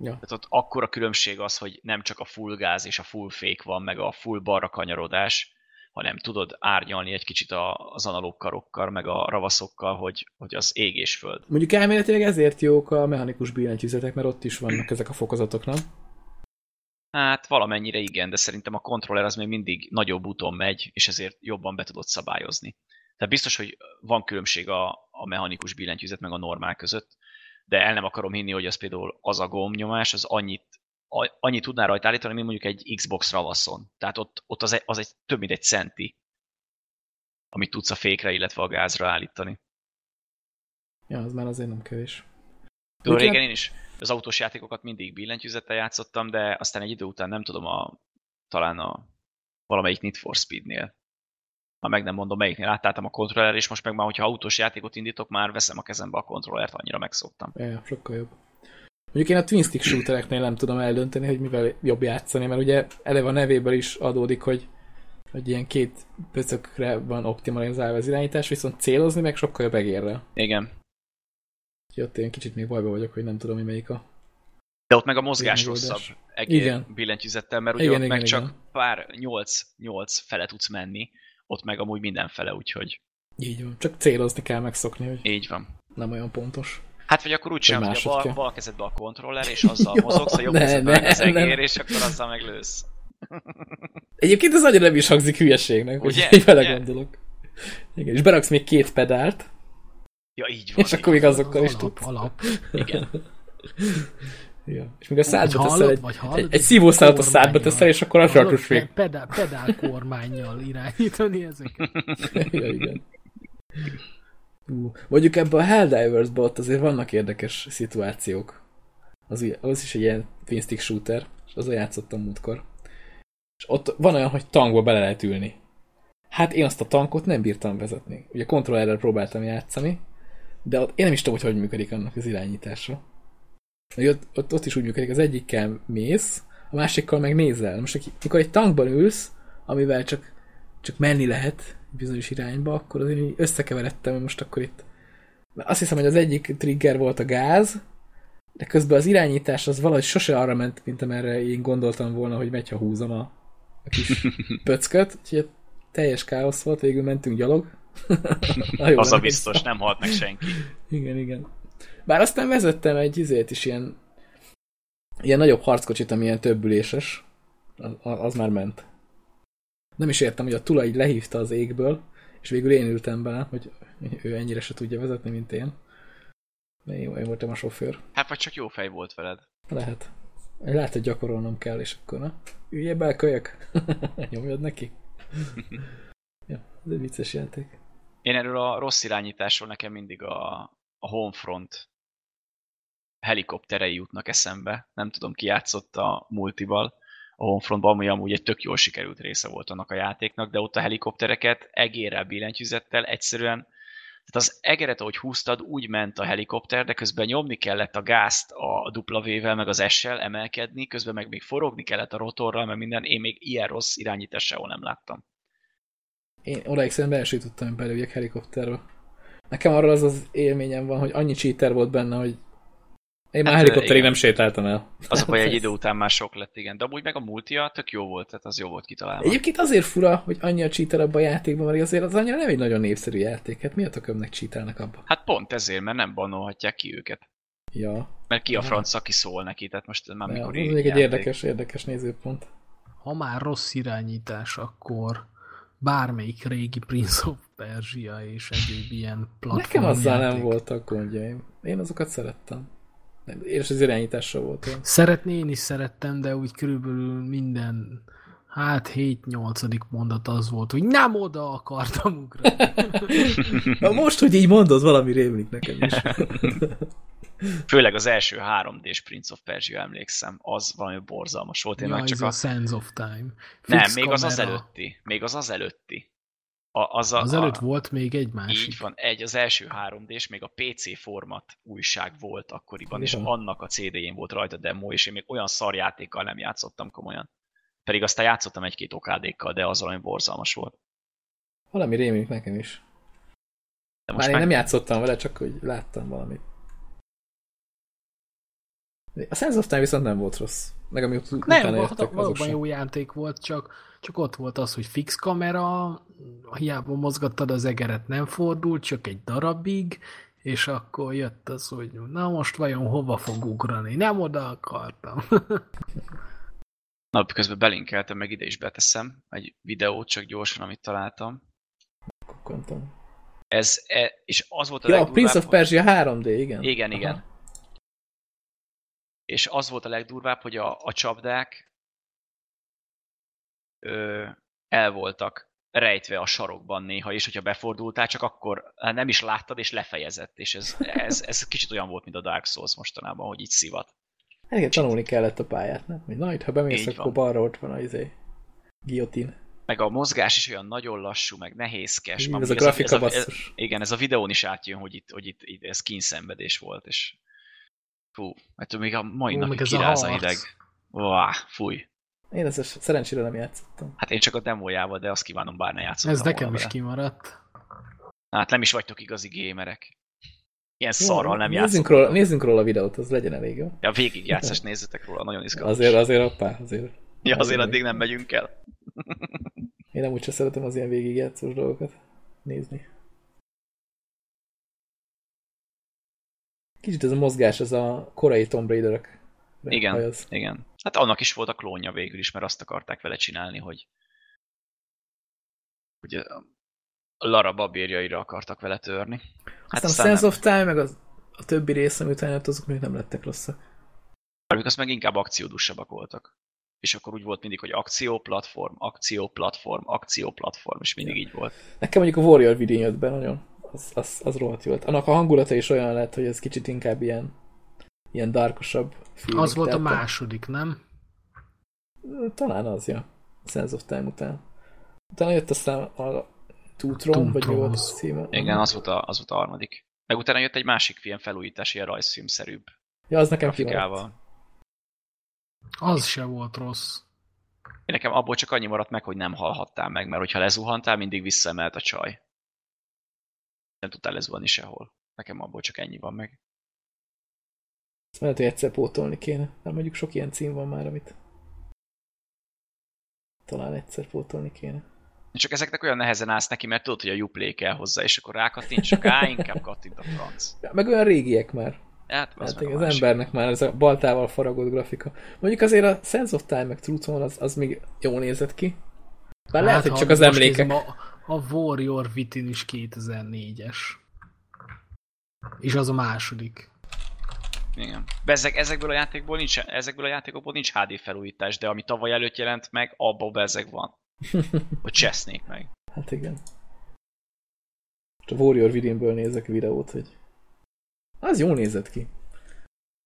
Ja. Tehát ott akkora különbség az, hogy nem csak a full gáz és a full fék van, meg a full balra kanyarodás, hanem tudod árnyalni egy kicsit az analóg karokkal, meg a ravaszokkal, hogy, hogy az ég és föld. Mondjuk elméletileg ezért jók a mechanikus billentyűzetek, mert ott is vannak ezek a fokozatok, nem? Hát valamennyire igen, de szerintem a kontroller az még mindig nagyobb úton megy, és ezért jobban be tudod szabályozni. Tehát biztos, hogy van különbség a, a mechanikus billentyűzet meg a normál között, de el nem akarom hinni, hogy az például az a gombnyomás, az annyit, a- annyit tudná rajta állítani, mint mondjuk egy Xbox ravaszon. Tehát ott, ott az, egy, az egy több mint egy centi, amit tudsz a fékre, illetve a gázra állítani. Ja, az már azért nem kevés. Tudod, Nekem- régen én is az autós játékokat mindig billentyűzettel játszottam, de aztán egy idő után nem tudom, a, talán a valamelyik Need for Speednél. Ha meg nem mondom melyiknél, átálltam a kontroller, és most meg már, hogyha autós játékot indítok, már veszem a kezembe a kontrollert, annyira megszoktam. Ja, sokkal jobb. Mondjuk én a twin stick shootereknél nem tudom eldönteni, hogy mivel jobb játszani, mert ugye eleve a nevéből is adódik, hogy, hogy ilyen két pöcökre van optimalizálva az irányítás, viszont célozni meg sokkal jobb egérrel. Igen. Úgyhogy ott én kicsit még bajba vagyok, hogy nem tudom, hogy melyik a... De ott meg a mozgás Megoldás. rosszabb egér Igen. billentyűzettel, mert ugye Igen, ott igen, meg csak igen. pár 8, 8 fele tudsz menni, ott meg amúgy mindenfele, úgyhogy Így van. Csak célozni kell megszokni, hogy így van. nem olyan pontos. Hát vagy akkor úgy sem, hogy a bal, bal kezedbe a kontroller, és <laughs> azzal Jó, mozogsz, a jobb ne, kezedbe ne, az egér, nem. és akkor azzal meglősz. <laughs> Egyébként ez annyira nem is hangzik hülyeségnek, Ugye? hogy vele gondolok. Igen, és beraksz még két pedált, Ja, így van. és akkor még azokkal is alap, tudsz. alap. Igen. <laughs> Ja. És még a szádba hallod, teszel egy, vagy hallod, egy, egy szívószálat a szádba teszel, és akkor sarkus még. pe- Pedál, pedál kormányjal irányítani ezeket. <laughs> ja, igen. Ú, mondjuk ebben a Helldivers-ban ott azért vannak érdekes szituációk. Az, az is egy ilyen twin shooter, és azon játszottam múltkor. És ott van olyan, hogy tankba bele lehet ülni. Hát én azt a tankot nem bírtam vezetni. Ugye kontrollerrel próbáltam játszani, de ott én nem is tudom, hogy hogy működik annak az irányítása. Ugye Ott, ott, ott is úgy működik, az egyikkel mész, a másikkal meg nézel. Most aki- mikor egy tankban ülsz, amivel csak, csak menni lehet bizonyos irányba, akkor azért így összekeveredtem, most akkor itt. Azt hiszem, hogy az egyik trigger volt a gáz, de közben az irányítás az valahogy sose arra ment, mint amerre én gondoltam volna, hogy megy, ha húzom a, a kis <laughs> pöcköt, úgyhogy teljes káosz volt, végül mentünk gyalog. <laughs> Az a biztos, nem halt meg senki. Igen, igen. Bár aztán vezettem egy izét is ilyen ilyen nagyobb harckocsit, ami ilyen többüléses. Az, az már ment. Nem is értem, hogy a tulaj így lehívta az égből, és végül én ültem bele, hogy ő ennyire se tudja vezetni, mint én. De én, én voltam a sofőr. Hát vagy csak jó fej volt veled. Lehet. Lehet, hogy gyakorolnom kell, és akkor na, üljél be, kölyök. <laughs> Nyomjad neki. <laughs> ja, ez egy vicces játék. Én erről a rossz irányításról nekem mindig a, a Homefront helikopterei jutnak eszembe. Nem tudom, ki játszott a multival a Homefrontban, ami amúgy egy tök jól sikerült része volt annak a játéknak, de ott a helikoptereket egérrel billentyűzettel egyszerűen tehát az egeret, ahogy húztad, úgy ment a helikopter, de közben nyomni kellett a gázt a W-vel, meg az S-sel emelkedni, közben meg még forogni kellett a rotorral, meg minden. Én még ilyen rossz irányítás sehol nem láttam. Én odaig szerintem be tudtam belőjek helikopterbe. Nekem arról az az élményem van, hogy annyi cheater volt benne, hogy én már hát, helikopterig igen. nem sétáltam el. Az a baj, egy <laughs> idő után már sok lett, igen. De amúgy meg a multia tök jó volt, tehát az jó volt kitalálva. Egyébként azért fura, hogy annyi a cheater abban a játékban, mert azért az annyira nem egy nagyon népszerű játék. Hát miért a kömnek cheatelnek abba? Hát pont ezért, mert nem banolhatják ki őket. Ja. Mert ki a franc, aki szól neki, tehát most már mikor ja, Ez még egy érdekes, érdekes nézőpont. Ha már rossz irányítás, akkor bármelyik régi Prince of Persia és egyéb ilyen platform Nekem azzal játék. nem voltak gondjaim. Én azokat szerettem. És az irányításra volt olyan. Szeretni én is szerettem, de úgy körülbelül minden hát 7-8. mondat az volt, hogy nem oda akartam ugrani. <laughs> Na most, hogy így mondod, valami rémlik nekem is. <laughs> Főleg az első 3D-s Prince of Persia emlékszem, az valami borzalmas volt. Én ja, csak a, a Sands of Time. Fix nem, még kamera. az az előtti. Még az az előtti. A, az, a, az előtt a, volt még egy másik. Így van, egy, az első 3D-s, még a PC format újság volt akkoriban, és annak a CD-jén volt rajta demo, és én még olyan szarjátékkal nem játszottam komolyan. Pedig aztán játszottam egy-két okádékkal, de az valami borzalmas volt. Valami rémlik nekem is. De most Már meg... én nem játszottam vele, csak hogy láttam valamit. A Sense of Time viszont nem volt rossz. Meg ami nem, volt, valóban jó játék volt, csak, csak ott volt az, hogy fix kamera, hiába mozgattad az egeret, nem fordult, csak egy darabig, és akkor jött az, hogy na most vajon hova fog ugrani? Nem oda akartam. <laughs> na, közben belinkeltem, meg ide is beteszem egy videót, csak gyorsan, amit találtam. Kontom. Ez, e, és az volt a ja, legdurvább... Prince of Persia 3D, igen. Igen, igen. Aha és az volt a legdurvább, hogy a, a csapdák ö, el voltak rejtve a sarokban néha, és hogyha befordultál, csak akkor hát nem is láttad, és lefejezett, és ez, ez, ez kicsit olyan volt, mint a Dark Souls mostanában, hogy így szivat. Igen, tanulni kellett a pályát, nem? Hogy na, itt, ha bemész, így akkor van. balra ott van az izé, guillotine. Meg a mozgás is olyan nagyon lassú, meg nehézkes. Igen, ez a grafika ez a, ez, igen, ez a videón is átjön, hogy itt, hogy itt, itt ez kínszenvedés volt, és Fú, mert még a mai napig kiráz a hideg. Vá, fúj. Én ezt szerencsére nem játszottam. Hát én csak a demójával, de azt kívánom, bár ne játszottam Ez nekem is vele. kimaradt. Hát nem is vagytok igazi gémerek. Ilyen szarral nem nézzünk róla, nézzünk róla a videót, az legyen elég jó. Ja, végig játszás nézzetek róla, nagyon izgalmas. Azért, azért appá, azért. Ja, azért addig nem megyünk el. <laughs> Én nem úgyse szeretem az ilyen végigjátszós dolgokat nézni. Kicsit ez a mozgás, ez a korai Tomb Raider-ök. Igen, hajaz. igen. Hát annak is volt a klónja végül is, mert azt akarták vele csinálni, hogy a Lara babérjaira akartak vele törni. Hát aztán, aztán a Sense nem... of Time, meg az, a többi rész, ami utána azok még nem lettek rosszak. Amik azt meg inkább akciódusabbak voltak. És akkor úgy volt mindig, hogy akció, platform, akció, platform, akció, platform, és mindig ja. így volt. Nekem mondjuk a Warrior vidény jött be nagyon az, az, az rohadt jó. Annak a hangulata is olyan lett, hogy ez kicsit inkább ilyen, ilyen darkosabb feeling. Az volt a második, nem? Talán az, ja. Sense of Time után. Utána jött aztán a Two Throne, vagy jó a címe. Igen, az volt, a, az volt a harmadik. Meg utána jött egy másik film felújítás, ilyen rajzfilmszerűbb. Ja, az nekem kimaradt. Az se volt rossz. Én nekem abból csak annyi maradt meg, hogy nem hallhattál meg, mert hogyha lezuhantál, mindig visszaemelt a csaj nem tudtál lezuhanni sehol. Nekem abból csak ennyi van meg. Ezt lehet, hogy egyszer pótolni kéne. Nem mondjuk sok ilyen cím van már, amit talán egyszer pótolni kéne. Csak ezeknek olyan nehezen állsz neki, mert tudod, hogy a Uplay kell hozzá, és akkor rákattint, csak á, inkább kattint a franc. Ja, meg olyan régiek már. Hát, az, hát az embernek már ez a baltával faragott grafika. Mondjuk azért a Sense of Time meg Truth az, az még jól nézett ki. Bár hát, lehet, hogy csak az emlékek. Nézem, A Warrior Within is 2004-es. És az a második. Igen. Ezek, ezekből a játékból nincs, ezekből a játékokból nincs HD felújítás, de ami tavaly előtt jelent meg, abban bezeg van. <laughs> Hogy csesznék meg. Hát igen. Most a Warrior Withinből nézek videót, hogy az jól nézett ki.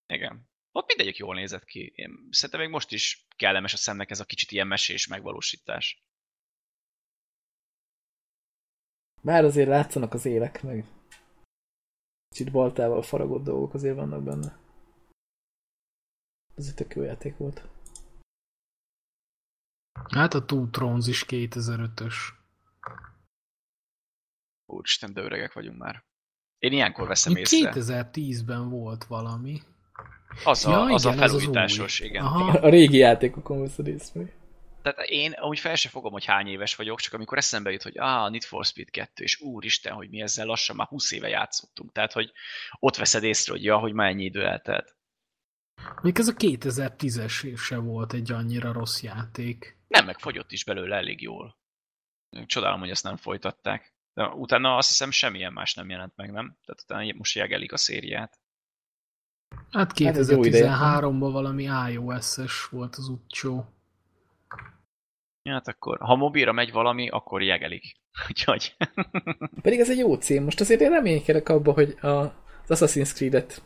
Igen. Ott mindegyik jól nézett ki. Én szerintem még most is kellemes a szemnek ez a kicsit ilyen mesés megvalósítás. Bár azért látszanak az élek, meg kicsit baltával faragott dolgok azért vannak benne. Ez egy tök jó játék volt. Hát a Two Thrones is 2005-ös. Úristen, de öregek vagyunk már. Én ilyenkor veszem Itt észre. 2010-ben volt valami. Az a, Ja, az a igen, az felújításos, új. igen. Aha. A régi játékokon veszed észre. Tehát én amúgy fel se fogom, hogy hány éves vagyok, csak amikor eszembe jut, hogy ah, Need for Speed 2, és úristen, hogy mi ezzel lassan már 20 éve játszottunk. Tehát, hogy ott veszed észre, hogy ja, hogy már ennyi idő eltelt. Még ez a 2010-es se volt egy annyira rossz játék. Nem, meg fogyott is belőle elég jól. Csodálom, hogy ezt nem folytatták. De utána azt hiszem semmilyen más nem jelent meg, nem? Tehát utána most jegelik a szériát. Hát Hát ez jó ideje. 2013-ban valami iOS-es volt az utcsó. Hát akkor, ha mobilra megy valami, akkor jegelik. <laughs> Úgyhogy... Pedig ez egy jó cím. Most azért én reménykedek abba, hogy a, az Assassin's Creed-et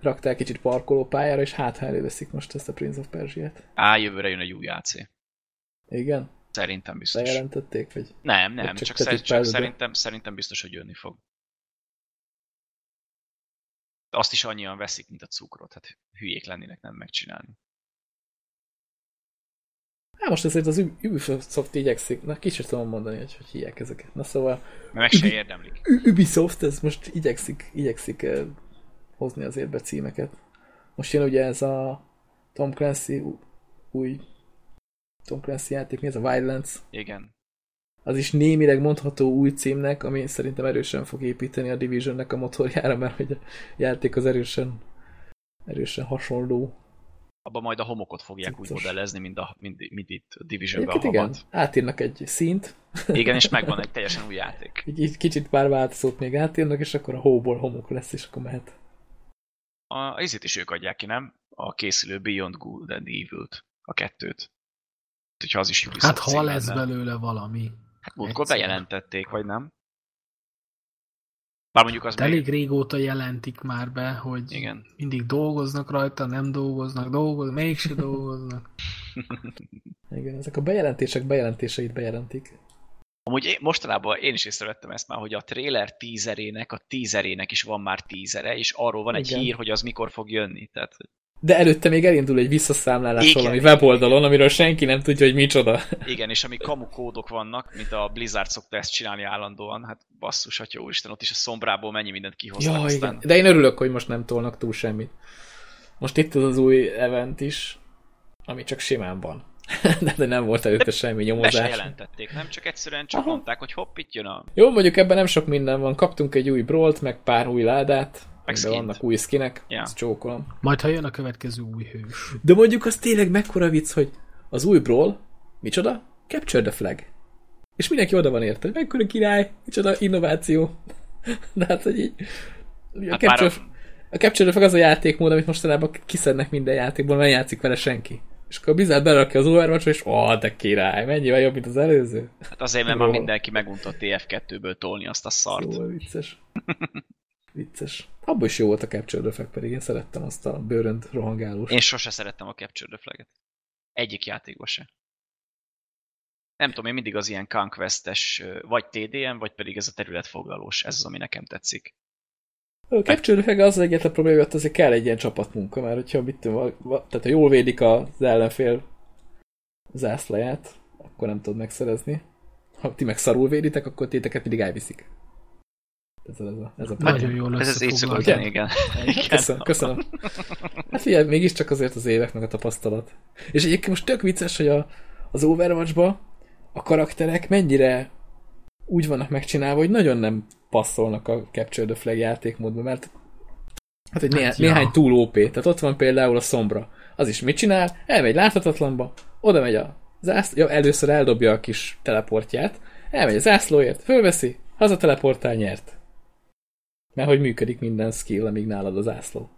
raktál kicsit parkolópályára, és hát ha előveszik most ezt a Prince of Persia-t. Á, jövőre jön egy új AC. Igen? Szerintem biztos. Bejelentették, vagy? Nem, nem, Vagy csak csak, csak szerintem, szerintem biztos, hogy jönni fog. Azt is annyian veszik, mint a cukrot. Hát hülyék lennének nem megcsinálni. Hát most azért az Ub- Ubisoft igyekszik, na kicsit tudom mondani, hogy hogy hívják ezeket. Na szóval meg se érdemlik. Ubisoft ez most igyekszik, igyekszik eh, hozni azért be címeket. Most jön ugye ez a Tom Clancy új Tom Clancy játék, mi ez a Wildlands? Igen. Az is némileg mondható új címnek, ami szerintem erősen fog építeni a Divisionnek a motorjára, mert hogy a játék az erősen erősen hasonló. Abban majd a homokot fogják úgy Tisztos. modellezni, mint, a, mint, mint itt a Divisionben a Egyébként igen, havat. átírnak egy színt, Igen, és megvan <laughs> egy teljesen új játék. így, így kicsit pár változót még átírnak, és akkor a hóból homok lesz, és akkor mehet. A izit is ők adják ki, nem? A készülő Beyond Good and Evil-t. A kettőt. Hogyha az is Ubisoft Hát ha lesz lenne. belőle valami. Hát múltkor bejelentették, vagy nem? Bár mondjuk az De még... elég régóta jelentik már be, hogy Igen. mindig dolgoznak rajta, nem dolgoznak, <laughs> dolgoznak, mégse <laughs> dolgoznak. Igen, ezek a bejelentések bejelentéseit bejelentik. Amúgy mostanában én is észrevettem ezt már, hogy a trailer tízerének, a tízerének is van már tízere, és arról van egy Igen. hír, hogy az mikor fog jönni. Tehát, De előtte még elindul egy visszaszámlálás Igen, valami weboldalon, amiről senki nem tudja, hogy micsoda. igen, és ami kamu kódok vannak, mint a Blizzard szokta ezt csinálni állandóan, hát basszus, atya úristen, ott is a szombrából mennyi mindent kihoztak Ja, aztán. igen. De én örülök, hogy most nem tolnak túl semmit. Most itt az az új event is, ami csak simán van. <laughs> de, de nem volt előtte semmi nyomozás. jelentették, nem? Csak egyszerűen csak Aha. mondták, hogy hopp, itt jön a... Jó, mondjuk ebben nem sok minden van. Kaptunk egy új brawlt, meg pár új ládát, Meg de vannak új skinek, Ja. ezt csókolom. Majd ha jön a következő új hős. De mondjuk az tényleg mekkora vicc, hogy az új brawl, micsoda? Capture the flag. És mindenki oda van érte, hogy mekkora király, micsoda innováció. <laughs> De hát, hogy így... A, Hát capture, már a Capture the Flag az a játékmód, amit mostanában kiszednek minden játékból, mert nem játszik vele senki. És akkor a Blizzard berakja az overwatch és ó, de király, mennyivel jobb, mint az előző. Hát azért, mert már Rohadt. mindenki megunta a TF2-ből tolni azt a szart. Szóval vicces. Vicces. Abban is jó volt a Capture the Flag, pedig én szerettem azt a bőrönt rohangálós. Én sose szerettem a Capture the Flag-et. Egyik játékban se. Nem tudom, én mindig az ilyen Conquest-es, ö, vagy TDM, vagy pedig ez a területfoglalós, ez az, ami nekem tetszik. A Capture az egyetlen probléma, hogy azért kell egy ilyen csapatmunka, mert hogyha mit tudom, tehát ha jól védik az ellenfél zászlaját, akkor nem tudod megszerezni. Ha ti meg szarul véditek, akkor téteket mindig elviszik. Ez ez a, ez a Nagyon jól Ez, ez így szokott igen. igen. <laughs> Köszönöm, köszönöm. Hát figyelj, mégiscsak azért az évek meg a tapasztalat. És egyébként most tök vicces, hogy a, az Overwatch-ba a karakterek mennyire úgy vannak megcsinálva, hogy nagyon nem passzolnak a Capture the Flag játékmódba, mert hát egy Hát ja. néhány túl OP. Tehát ott van például a szombra. Az is mit csinál? Elmegy láthatatlanba, oda megy a zász, ja, először eldobja a kis teleportját, elmegy a zászlóért, fölveszi, hazateleportál, nyert. Mert hogy működik minden skill, amíg nálad a zászló.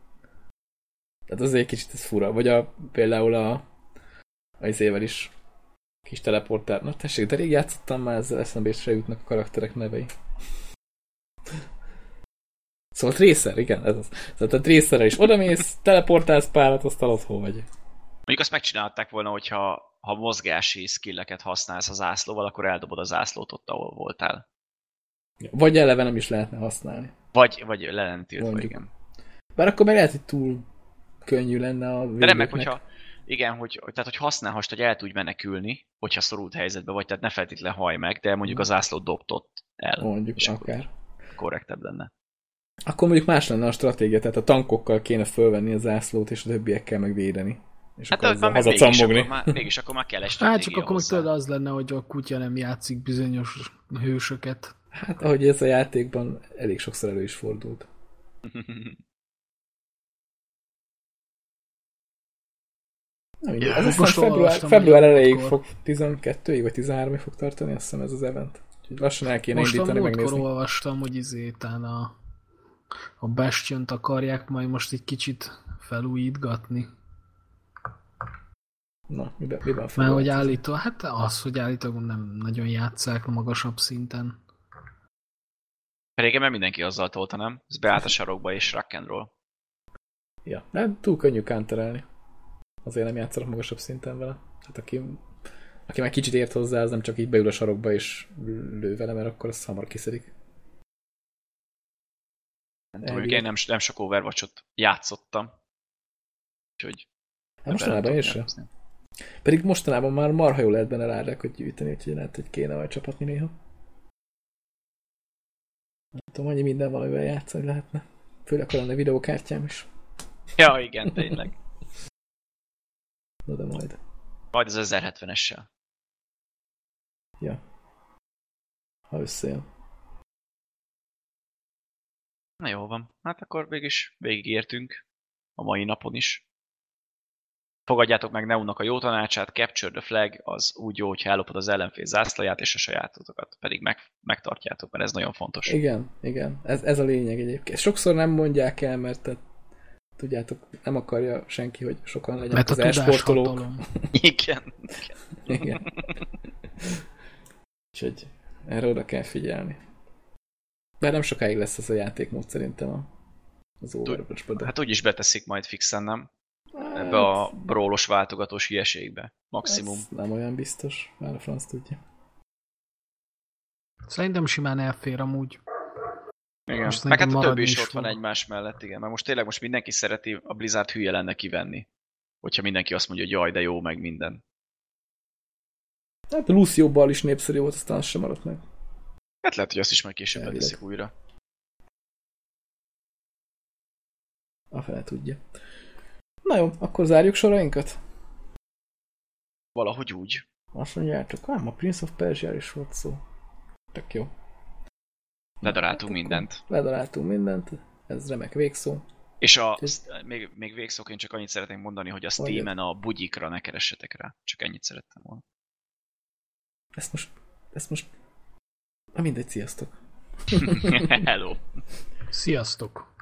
Tehát azért egy kicsit ez fura. Vagy a, például a az ével is kis teleportál. Na tessék, de rég játszottam már ezzel eszembe, se jutnak a karakterek nevei. Szóval Tracer, igen, ez az. Szóval a Tracerre is odamész, teleportálsz párat, aztán otthon vagy. Mondjuk azt megcsinálták volna, hogyha ha mozgási skilleket használsz az zászlóval, akkor eldobod a zászlót ott, ahol voltál. Vagy eleve nem is lehetne használni. Vagy, vagy le nem tiltva, igen. Bár akkor meg lehet, hogy túl könnyű lenne a De remek, hogyha, igen, hogy, tehát hogy használhast, hogy el tudj menekülni, hogyha szorult helyzetben vagy, tehát ne feltétlen haj meg, de mondjuk a zászlót dobtott el. Mondjuk, és akár. korrektebb lenne. Akkor mondjuk más lenne a stratégia, tehát a tankokkal kéne fölvenni a zászlót, és a többiekkel megvédeni. És Hát akkor mégis, hazacambogni. akkor már, mégis akkor már kell egy <laughs> Hát csak akkor hozzá. tudod, az lenne, hogy a kutya nem játszik bizonyos hősöket. Hát ahogy ez a játékban elég sokszor elő is fordult. <laughs> Na. Ja, ez aztán most február, február elejéig akkor- fog 12-ig vagy 13-ig fog tartani, azt hiszem ez az event. Úgyhogy lassan el kéne Most indítani, megnézni. olvastam, hogy izétán a, a bastion akarják majd most egy kicsit felújítgatni. Na, miben, miben Mert hogy állító, hát az, hogy állítólag nem nagyon játszák magasabb szinten. Régen mert mindenki azzal tolta, nem? Ez beállt a sarokba és rock and roll. Ja, hát túl könnyű counterelni. Azért nem játszanak magasabb szinten vele. Hát aki, aki már kicsit ért hozzá, az nem csak így beül a sarokba és lő vele, mert akkor az hamar kiszedik. Nem tudom, én nem, nem sok Overwatch-ot játszottam. Úgyhogy... Hát mostanában én sem. Pedig mostanában már marha jól lehet benne rádákat gyűjteni, úgyhogy lehet, hogy kéne majd csapatni néha. Nem tudom, annyi minden valamivel játszani lehetne. Főleg, ha lenne videókártyám is. <laughs> Ja, igen, tényleg. <laughs> Na de majd. Majd az 1070-essel. Ja. Ha összejön. Na jó van. Hát akkor mégis végigértünk a mai napon is. Fogadjátok meg Neunak a jó tanácsát, Capture the Flag az úgy jó, hogyha ellopod az ellenfél zászlaját és a sajátotokat. Pedig meg, megtartjátok, mert ez nagyon fontos. Igen, igen. Ez, ez a lényeg egyébként. Sokszor nem mondják el, mert tehát, tudjátok, nem akarja senki, hogy sokan legyenek Mert az elsportolók. hatalom. <laughs> Igen. Igen. <laughs> Úgyhogy erre oda kell figyelni. Bár nem sokáig lesz ez a játékmód szerintem a, az overwatch de... Hát úgyis beteszik majd fixen, nem? Hát, Ebbe a brólos váltogatós hülyeségbe. Maximum. Ez nem olyan biztos, már a franc tudja. Szerintem simán elfér amúgy. Igen. Most Meg hát a többi is is ott van egymás mellett, igen. Mert most tényleg most mindenki szereti, a Blizzard hülye lenne kivenni. Hogyha mindenki azt mondja, hogy jaj, de jó, meg minden. Hát bal is népszerű volt, aztán az sem maradt meg. Hát lehet, hogy azt is majd később Elvileg. beteszik újra. A fele tudja. Na jó, akkor zárjuk sorainkat? Valahogy úgy. Azt mondjátok, ám a Prince of Persia is volt szó. Tök jó. Ledaráltunk Hát mindent. Ledaráltunk mindent, ez remek végszó. És a, Ez- még, még végszóként csak annyit szeretnék mondani, hogy a. Steam-en a bugyikra ne keressetek rá. Csak ennyit szerettem volna. Ezt most, ezt most, na mindegy, sziasztok. <laughs> <laughs> Hello! Sziasztok!